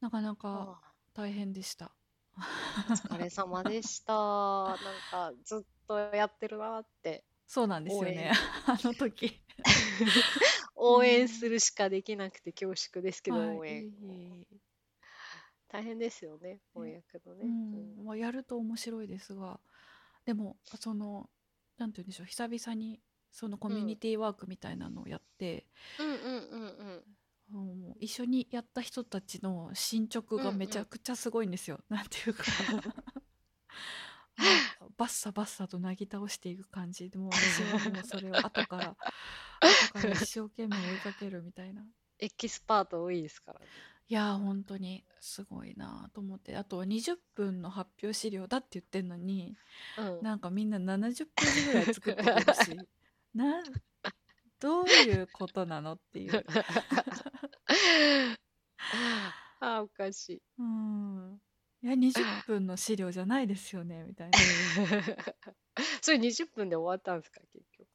なかなかあ大変でした。あお疲れ様でした。なんかずっとやってるなってそうなんですよね。あの時。応援するしかできなくて恐縮ですけど、はい。応援。いえいえ大変ですよね翻訳のね、うん。まあ、やると面白いですが。でもそのなんて言うんでしょう久々にそのコミュニティワークみたいなのをやって、うん、うんうんうん。もう一緒にやった人たちの進捗がめちゃくちゃすごいんですよ。なんていうか。あバッサバッサとなぎ倒していく感じ。でもう私はもうそれを後から 後から一生懸命追いかけるみたいな。エキスパート多いですからね。いやー本当にすごいなと思って。あと20分の発表資料だって言ってんのにうん。なんかみんな70ページぐらい作ってくるし などういうことなのっていう。ああおかしい。うんいや20分の資料じゃないですよねみたいな。それ20分で終わったんですか結局。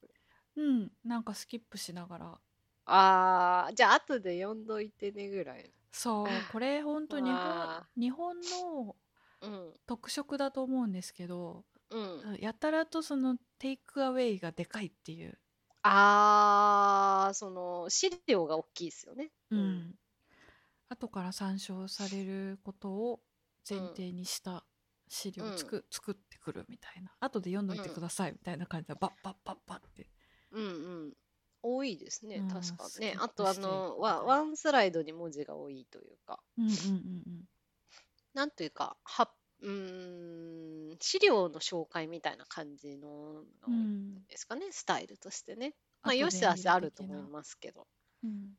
うんなんかスキップしながら。ああじゃあ後で読んどいてねぐらいそうこれ本当日本わ日本のうん。特色だと思うんですけどうん。やたらとそのテイクアウェイがでかいっていう。ああその資料が大きいですよね。うん、後から参照されることを前提にした資料をつく、作ってくるみたいな。後で読んどいてくださいみたいな感じでバッバッバッバッって。うんうん。多いですねうん確かね。あとあのみたいなワワンスライドに文字が多いというか。うんうんうんなんというかはうーん資料の紹介みたいな感じのですかね、スタイルとしてね。まあよしあしあると思いますけど。うん。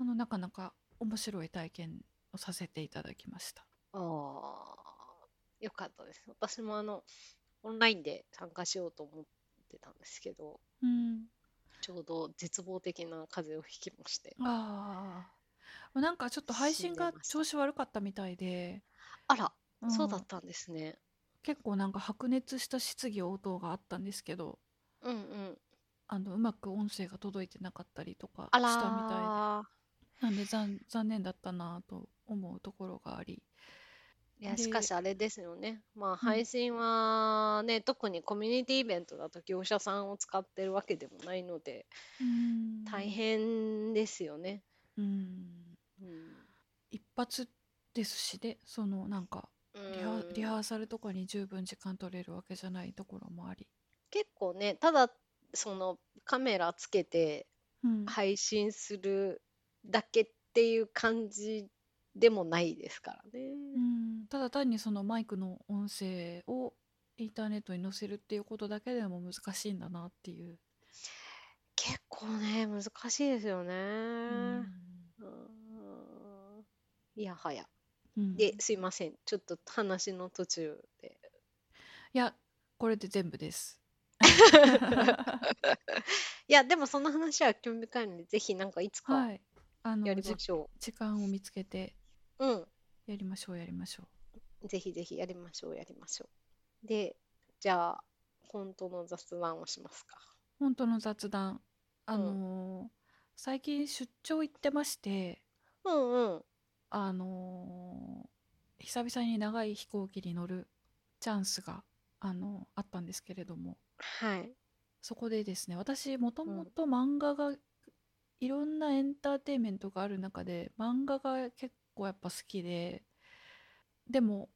あのなかなか面白い体験をさせていただきましたああよかったです。私もあのオンラインで参加しようと思ってたんですけどうん。ちょうど絶望的な風邪をひきまして。ああなんかちょっと配信が調子悪かったみたいで、あら、ん。そうだったんですね。結構なんか白熱した質疑応答があったんですけどうんうん。あのうまく音声が届いてなかったりとかしあたみたいで。らなんで残残念だったなと思うところがあり。ーいやでしかしあれですよね。まあうん。配信はね、特にコミュニティイベントだと業者さんを使ってるわけでもないのでうん。大変ですよね、うん。うん。一発ですしでそのなんかリハリハうんーサルとかに十分時間取れるわけじゃないところもあり。結構ね、ただそのカメラつけてうん。配信するだけっていう感じでもないですからね。うん、ただ単にそのマイクの音声をインターネットに載せるっていうことだけでも難しいんだなっていう。結構ね、難しいですよね。うんうんいやはや。うんで、すいません。ちょっと話の途中で。いやこれで全部です。いや、でもその話は興味深いので、ぜひなんかいつかやりじましょ時間を見つけてう。うん。やりましょうやりましょぜひぜひやりましょう、やりましょう。で、じゃあ、本当の雑談をしますか。う。本当の雑談。あのー最近出張行ってまして、うんうん。あのー久々に長い飛行機に乗るチャンスが、あのあったんですけれどもはい。そこでですね私もともと漫画がいろんなエンターテインメントがある中で漫画が結構やっぱ好きででも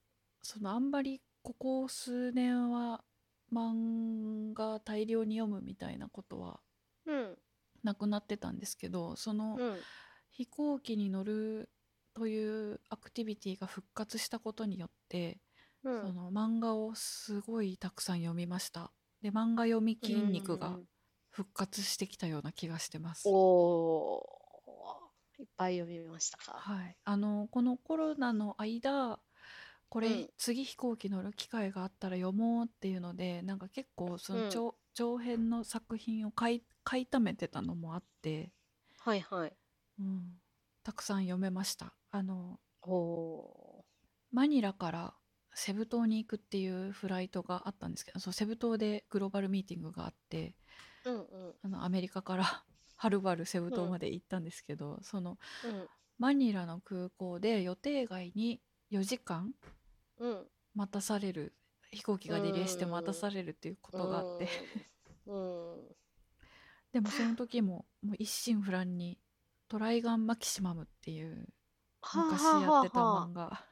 そのあんまりここ数年は漫画大量に読むみたいなことはうん。なくなってたんですけどそのうん。飛行機に乗るというアクティビティが復活したことによって、うん。その漫画をすごいたくさん読みましたで漫画読み筋肉がうん復活してきたような気がしてます、おー、いっぱい読みましたか？はい、あのこのコロナの間これ、うん次飛行機乗る機会があったら読もうっていうのでなんか結構そうんの長,、長編の作品を買い買いためてたのもあって、はいはい。うん、たくさん読めましたあのおマニラからセブ島に行くっていうフライトがあったんですけどそうセブ島でグローバルミーティングがあってー。うんうん。あのアメリカからはるばるセブ島まで行ったんですけど、そのうん。マニラの空港で予定外に4時間うん。待たされる飛行機がディレイして待たされるっていうことがあって。でもその時ももう一心不乱に「トライガンマキシマム」っていう昔やってた漫画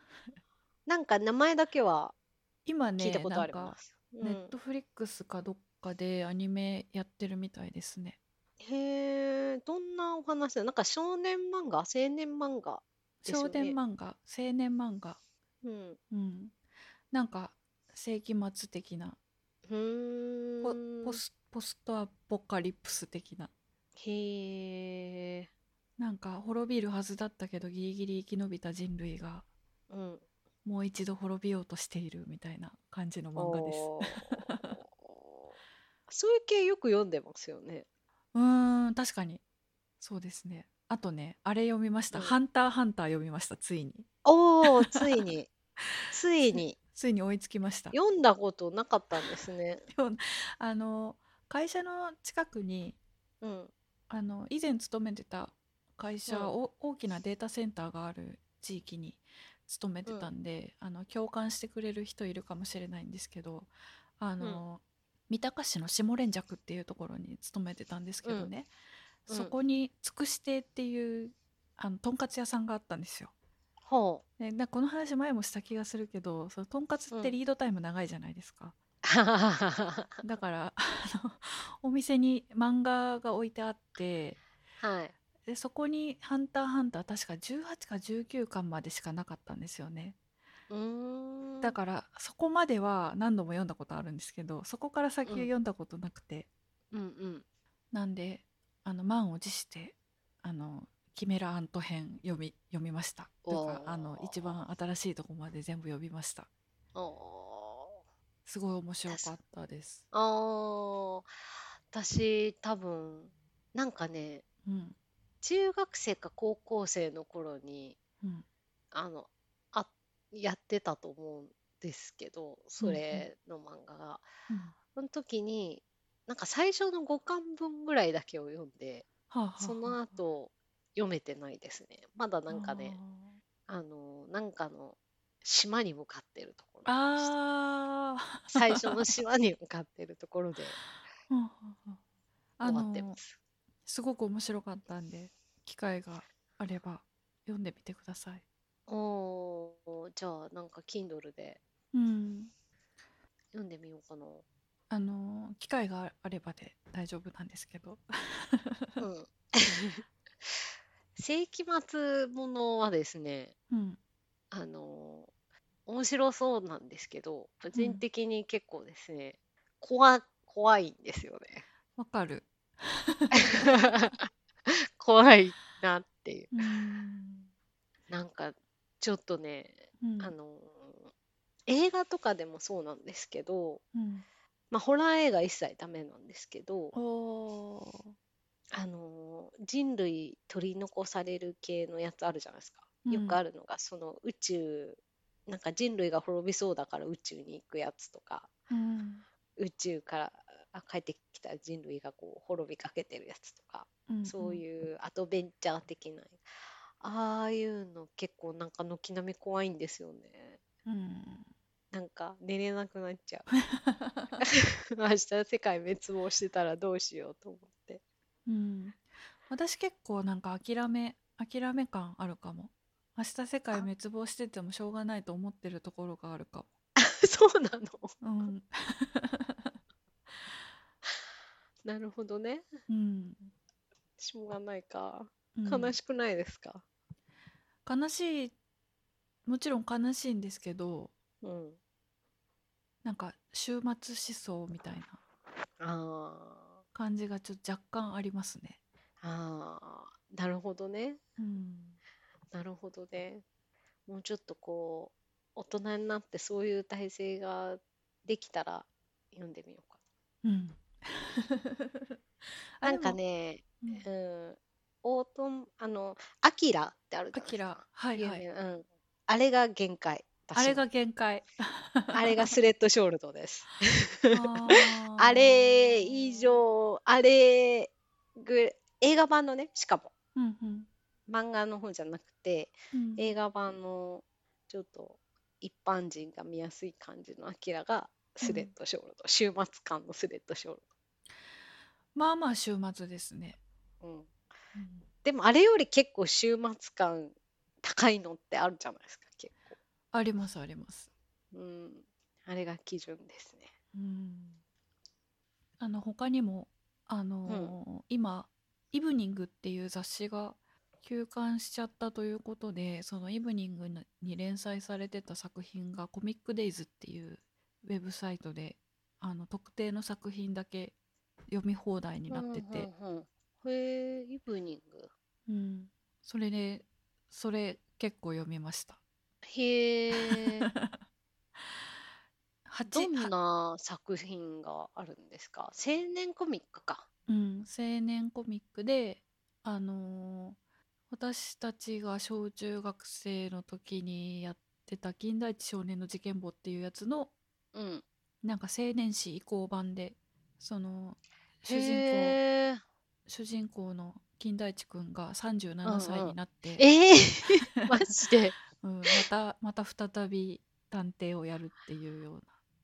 なんか名前だけは今ね聞いたことありなんかます。ネットフリックスかどっかでアニメやってるみたいですね。うん、へえ、なお話だなんか少年漫画、青年漫画ですよ少ね。年漫画青年漫画うん。うんなんか世紀末的なうん。ポスポストアポカリプス的なへえ。なんか滅びるはずだったけどギリギリ生き延びた人類がうん。もう一度滅びようとしているみたいな感じの漫画です。そういう系よく読んでますよね。うーん確かにそうですね。あとねあれ読みました、うん。ハンターハンター読みましたついに。おお、ついに、ついに。ついに追いつきました。読んだことなかったんですね。あの会社の近くにうん。あの以前勤めてた会社、うん。お大きなデータセンターがある地域に勤めてたんで、あの共感してくれる人いるかもしれないんですけどあの、三鷹市の下連雀っていうところに勤めてたんですけどね、うんそこにつくし亭っていうあのとんかつ屋さんがあったんですよ。ほう。でなこの話前もした気がするけどそのとんかつってリードタイム長いじゃないですか。だからあのお店に漫画が置いてあってはい。でそこに「ハンターハンター」確か18か19巻までしかなかったんですよねうーん。だからそこまでは何度も読んだことあるんですけどそこから先読んだことなくて、うんうん。なんであの満を持してあのキメラアント編読み読みました。というかあの一番新しいとこまで全部読みました。おすごい面白かったです。ーあー。私多分なんかねうん。中学生か高校生の頃にうん。あのあやってたと思うんですけどそれの漫画が、うん。その時になんか最初の5巻分ぐらいだけを読んではあはあはあ。その後読めてないですね。まだなんかねあのなんかの島に向かってるところあ 最初の島に向かってるところで終わってのます。すごく面白かったんで機会があれば読んでみてください。おーじゃあなんか Kindle でうん、読んでみようかな。あの機会があればで大丈夫なんですけどうん。世紀末ものはですね、うんあの面白そうなんですけど、個人うん的に結構ですね、怖、怖いんですよね。わかる 怖いなっていう。うんなんか、ちょっとね、うんあの映画とかでもそうなんですけど、うんまあ、ホラー映画一切ダメなんですけど、あの人類取り残される系のやつあるじゃないですか。うん。よくあるのが、その宇宙、なんか人類が滅びそうだから宇宙に行くやつとか、うん。宇宙からあ帰ってきた人類がこう滅びかけてるやつとか、うん。そういうアドベンチャー的な、ああいうの結構なんか軒並み怖いんですよね。うんなんか寝れなくなっちゃう。明日世界滅亡してたらどうしようと思って。うん私結構なんか諦め諦め感あるかも明日世界滅亡しててもしょうがないと思ってるところがあるか そうなの？もうん なるほどね。うん、しょうがないか。うん悲しくないですか？悲しいもちろん悲しいんですけどうん。なんか終末思想みたいなあ感じがちょっと若干ありますねあ、ああ、なるほどね。うんなるほどね。もうちょっとこう、大人になってそういう体制ができたら読んでみようかうん な。なんかね、もうん、オートン、あの、アキラってあるじゃないですアキラか。はいはいうん。あれが限界。あれが限界。あれがスレッドショールドです。あれ以上、あれぐ、映画版のね、しかも、うんうん。漫画の方じゃなくて、うん。映画版のちょっと一般人が見やすい感じのアキラがスレッドショールド、週末感のスレッドショールまあまあ週末ですね、ド。うん、うん。でもあれより結構週末感高いのってあるじゃないですか。ありますあります。うん、あれが基準ですね。うん。あの他にもあのー今「イブニング」っていう雑誌が休刊しちゃったということでそのイブニングに連載されてた作品がコミックデイズっていうウェブサイトであの特定の作品だけ読み放題になってて、うんうんうんへえ、イブニング。うん、それでそれ結構読みました。へえ、八どんな作品があるんですか？青年コミックか。うん、青年コミックで、あのー私たちが小中学生の時にやってた「金田一少年の事件簿」っていうやつのうん。なんか青年誌移行版でその主人公。主人公の金田一くんが37歳になって、えー、マジで。うん、またまた再び探偵をやるっていうよう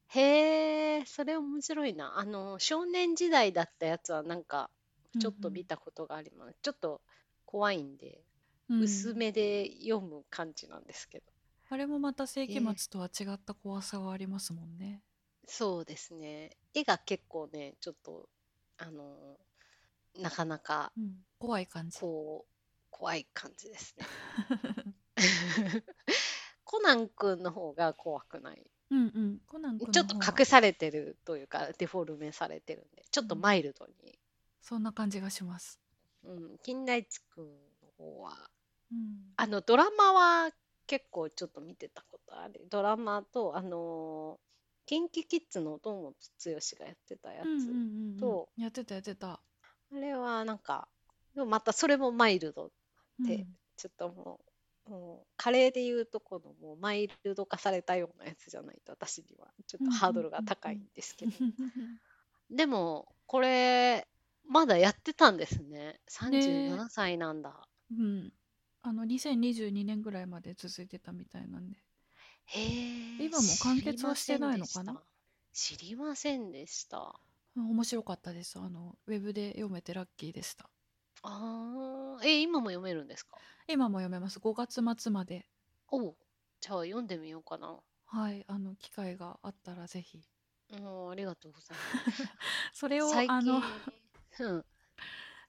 へえ、それ面白いな。あの、少年時代だったやつはなんか、な。ちょっと見たことがあります。ちょっと怖いんで、うんうん薄めで読む感じなんですけど。あれもまた世紀末とは違った怖さがありますもんね。そうですね。絵が結構ね、ちょっと、あの、なかなか、うん、怖い感じ。こう、怖い感じですね。コナン君の方が怖くない？うんうん。コナン君ちょっと隠されてるというか、デフォルメされてるんで、ちょっとマイルドに。そんな感じがします。うん、金田一君の方は、うん。あの、ドラマは結構ちょっと見てたことある。ドラマと、あのー、キンキキッズの堂本剛がやってたやつ。うんうんうんうんとやってたやってた。あれはなんか、またそれもマイルドでうんちょっともう、もうカレーでいうとこのもうマイルド化されたようなやつじゃないと私にはちょっとハードルが高いんですけど。でも、これ、まだやってたんですね。37歳なんだ。うん。あの2022年ぐらいまで続いてたみたいなんで。へえ。今も完結はしてないのかな？知りませんでした。面白かったです。あのウェブで読めてラッキーでした。ああ、え、今も読めるんですか？今も読めます。5月末まで。おうじゃあ読んでみようかな。はい。あの機会があったらぜひ。もうありがとうございます。それを最あの近、うん、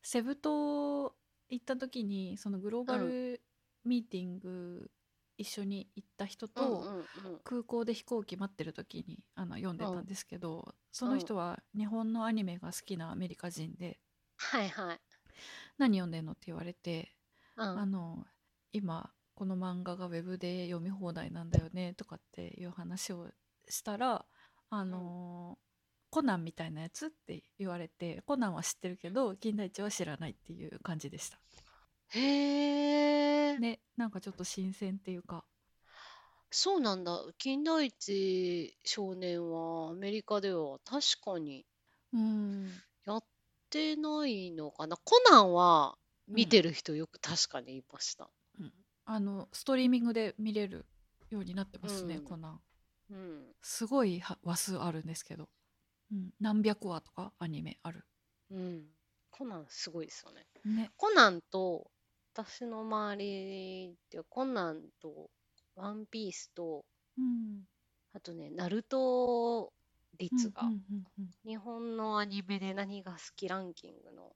セブ島行った時にそのグローバうん、ルミーティング一緒に行った人うん、とうん、うん、空港で飛行機待ってる時にあの読んでうん、たんですけどそうん。の人は日本のアニメが好きなアメリカ人ではいはい。「何読んでんの?」って言われてうん、あの今この漫画がウェブで読み放題なんだよねとかっていう話をしたらあうん。のコナンみたいなやつ？って言われてコナンは知ってるけど金田一は知らないっていう感じでしたへえ、ねなんかちょっと新鮮っていうかそうなんだ。金田一少年はアメリカでは確かにうんやってないのかな。コナンはうん。見てる人よく確かにいました。うん。あのストリーミングで見れるようになってうますねん、コナン。うん、すごいは話数あるんですけど、うん、何百話とかアニメある。うん。コナンすごいですよね。ね。コナンと私の周りってコナンとワンピースとうん。あとねナルトうん率がうんうんうん日本のアニメで何が好きランキングの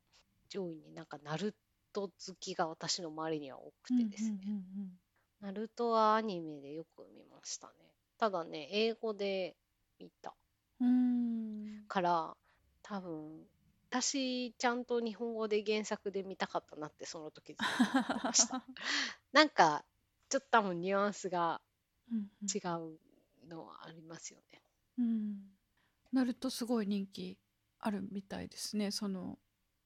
上位になんかナルト好きが私の周りには多くうんうんてですね。うんナルトはアニメでよく見ましたね。ただね、英語で見たうんうんから多分私ちゃんと日本語で原作で見たかったなってその時思ってました。なんかちょっと多分ニュアンスがうんうん違うのはありますよね。うんナルトすごい人気あるみたいですねその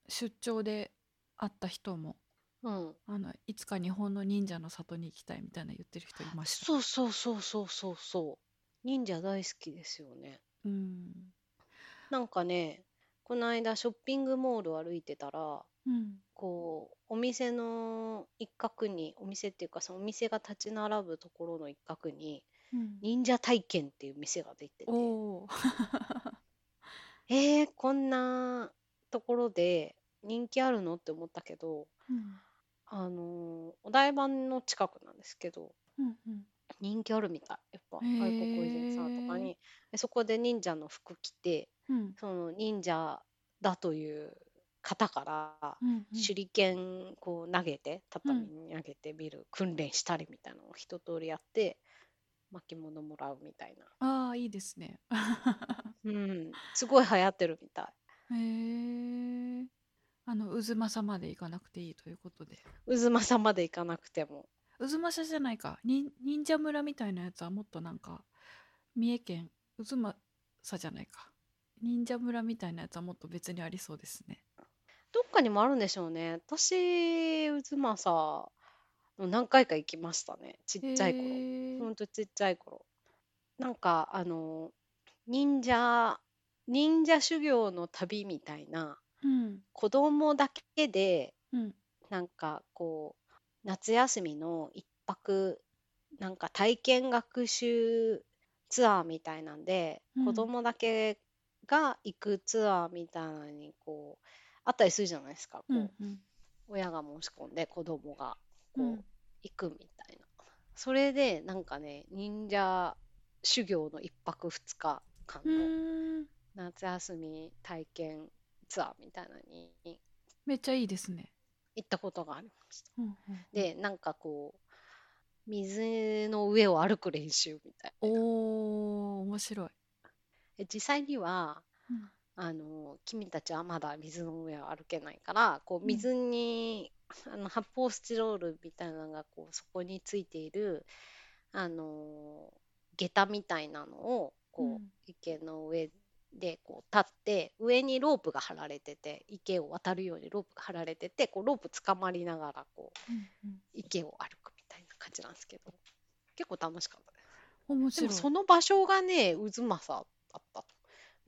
出張で会った人もうん。あのいつか日本の忍者の里に行きたいみたいな言ってる人いましたそうそうそうそうそうそう。忍者大好きですよね。うんなんかね、この間ショッピングモールを歩いてたら、うんこうお店の一角にお店っていうかそのお店が立ち並ぶところの一角にうん。忍者体験っていう店が出てて。おお えー、こんなところで人気あるのって思ったけどうん。あのーお台場の近くなんですけどうんうん。人気あるみたい。やっぱへ外国人さんとかえに。でそこで忍者の服着てうん。その忍者だという方から手裏剣こう投げてう畳んに投げてみる訓練したりみたいなのを一通りやって巻物もらうみたいな。ああいいですね。うん。すごい流行ってるみたい。へえ。あの渦政まで行かなくていいということで。渦政まで行かなくても。渦政じゃないか。に忍者村みたいなやつはもっとなんか三重県渦政じゃないか。忍者村みたいなやつはもっと別にありそうですね。どっかにもあるんでしょうね。私渦政の何回か行きましたねちっちゃい頃。へえほんとちっちゃい頃。なんかあの忍者忍者修行の旅みたいなうん。子供だけでうん。なんかこう夏休みの一泊なんか体験学習ツアーみたいなんで、うん。子供だけが行くツアーみたいなのにこうあったりするじゃないですか、こう。うんうん。親が申し込んで子供がこううん行くみたいな。それでなんかね忍者修行の一泊二日間うの夏休み体験ツアーみたいなのにめっちゃいいですね。行ったことがありました。うんうんうん。でなんかこう水の上を歩く練習みたいな。おー面白い。で実際にはうん。あの君たちはまだ水の上を歩けないからこううん水に、あの発泡スチロールみたいなのがこうそこについているあの下駄みたいなのをこう、うん池の上でこう立って上にロープが張られてて池を渡るようにロープが張られててこうロープ捕まりながらこううんうん池を歩くみたいな感じなんですけど結構楽しかったです。面白いでもその場所がね渦政だったと。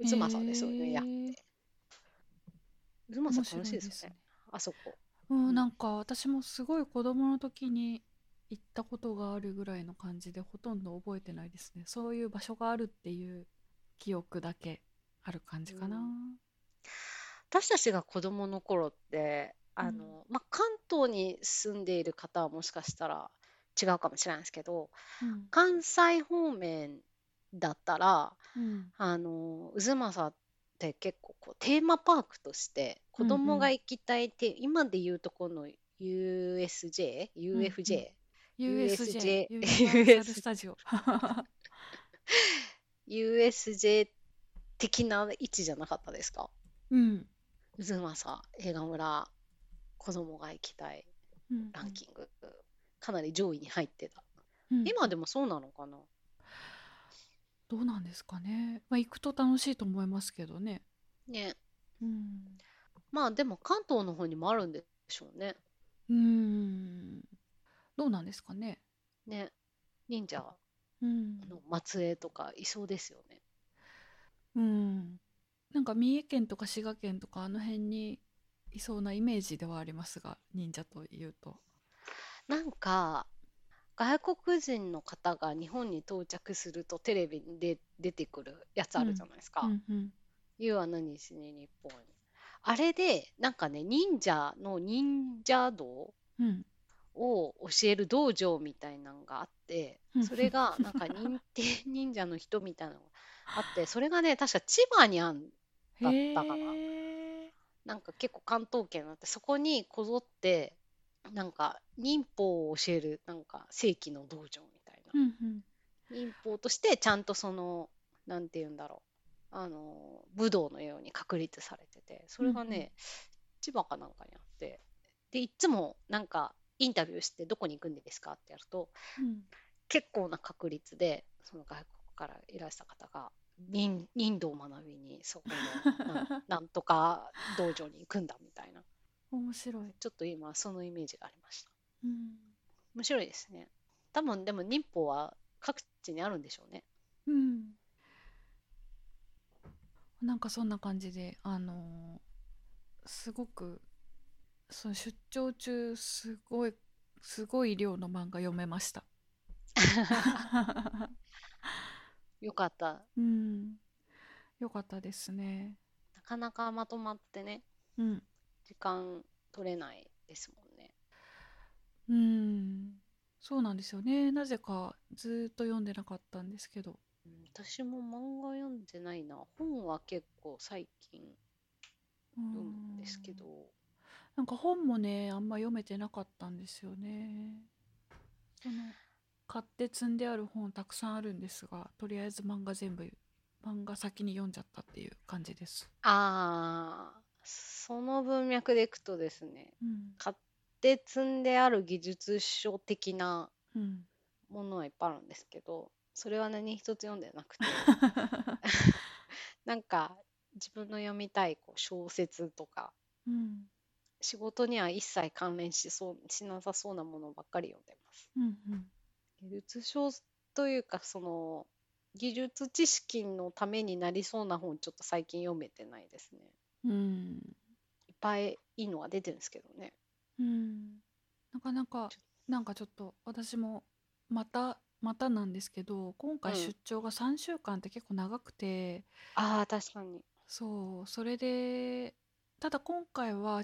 渦政ですよね、へーやって。渦面政楽しいですねですよね。あそこ。うん。なんか私もすごい子供の時に行ったことがあるぐらいの感じでほとんど覚えてないですね。そういう場所があるっていう記憶だけある感じかな、うん。私たちが子供の頃って、あの、まあ、関東に住んでいる方はもしかしたら違うかもしれないですけど、うん。関西方面だったらうん。あの渦政って結構こうテーマパークとして子うん供が行きたいて、今で言うとこの USJ、うん UFJ、USJ USJ スタジオ USJ 的な位置じゃなかったですか？うん。渦政映画村子供が行きたい。うん。ランキング、かなり上位に入ってた。うん。今でもそうなのかな？どうなんですかね。まあ行くと楽しいと思いますけどね。ね。うん。まあでも関東の方にもあるんでしょうね。うん。どうなんですかね。ね。忍者うん。の末裔とかいそうですよね。うん。なんか三重県とか滋賀県とかあの辺にいそうなイメージではありますが忍者というと。なんか外国人の方が日本に到着するとテレビにで出てくるやつあるじゃないですか。うんうん「You は何しに日本に」あれでなんかね忍者の忍者道うん。を教える道場みたいなのがあってうん。それがなんか認定 忍者の人みたいなのがあってそれがね確か千葉にあんだへったかな。えなんか結構関東圏にあってそこにこぞってなんか忍法を教えるなんか正規の道場みたいな。うんうん。忍法としてちゃんとそのなんて言うんだろう。あの武道のように確立されててそれがね、うんうん。千葉かなんかにあって。でいつもなんかインタビューしてどこに行くんですかってやるとうん。結構な確率でその外国からいらした方が忍忍道を学びにそこの なんなんとか道場に行くんだみたいな面白い、ちょっと今そのイメージがありました。うん。面白いですね。多分でも忍法は各地にあるんでしょうね。うん、なんかそんな感じであのーすごくそう出張中すごいすごい量の漫画読めました。よかった。うん。よかったですね。なかなかまとまってね。うん時間取れないですもんね。うん。そうなんですよね。なぜかずーっと読んでなかったんですけど。うん私も漫画読んでないな。本は結構最近うん読むんですけど。なんか本もねあんま読めてなかったんですよね。その買って積んである本たくさんあるんですがとりあえず漫画全部漫画先に読んじゃったっていう感じです。ああその文脈でいくとですねうん。買って積んである技術書的なうん。ものはいっぱいあるんですけどそれは何一つ読んでなくて。なんか自分の読みたいこう小説とかうん。仕事には一切関連しそうしなさそうなものばっかり読んでます。うんうん。技術書というかその技術知識のためになりそうな本ちょっと最近読めてないですね。うん。いっぱいいいのが出てるんですけどね。うん。なかなかなんかちょっと私もまたまたなんですけど今回うん出張が3週間って結構長くて、ああ確かに。そうそれでただ今回は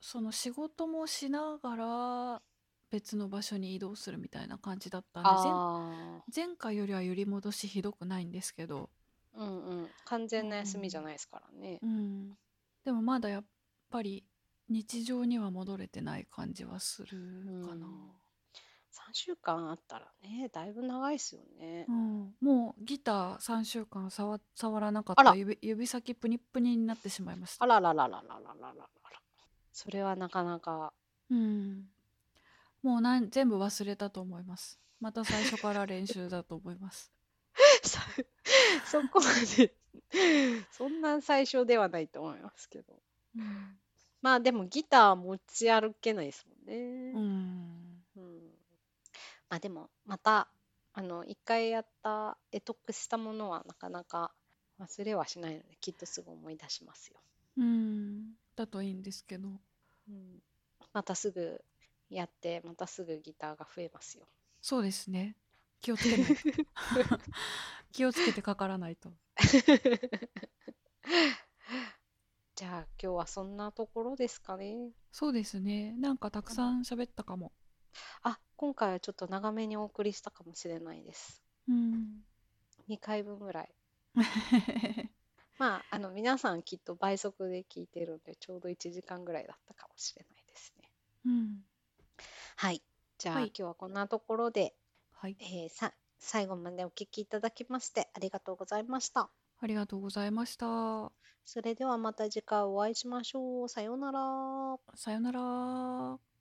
その仕事もしながら別の場所に移動するみたいな感じだったんであ前前回よりは揺り戻しひどくないんですけど、あうんうん。完全な休みじゃないですからね。うん、でもまだやっぱり日常には戻れてない感じはするかな。3週間あったらねだいぶ長いですよねう。ん、もうギター3週間触触らなかった指指先プニップニになってしまいましたあ。らららららららら。それはなかなかうん、もうなん全部忘れたと思います。また最初から練習だと思います。そ そこまで そんな最初ではないと思いますけど。うん、まあでもギター持ち歩けないですもんうね、ん、うん。まあでもまたあの一回やった得得したものはなかなか忘れはしないのできっとすぐ思い出しますよ、うん、だといいんですけど。うん、またすぐやってまたすぐギターが増えますよ。そうですね。気をつけないと。気をつけてかからないと。じゃあ今日はそんなところですかねそうですね。なんかたくさん喋ったかも。あ今回はちょっと長めにお送りしたかもしれないですうん、2回分ぐらい。まあ、あの皆さんきっと倍速で聞いてるんで、ちょうど1時間ぐらいだったかもしれないですね。うん。はい。じゃあ、はい今日はこんなところで、はい。えーさ最後までお聞きいただきましてありがとうございました。ありがとうございました。それではまた次回お会いしましょう。さようなら。さよなら。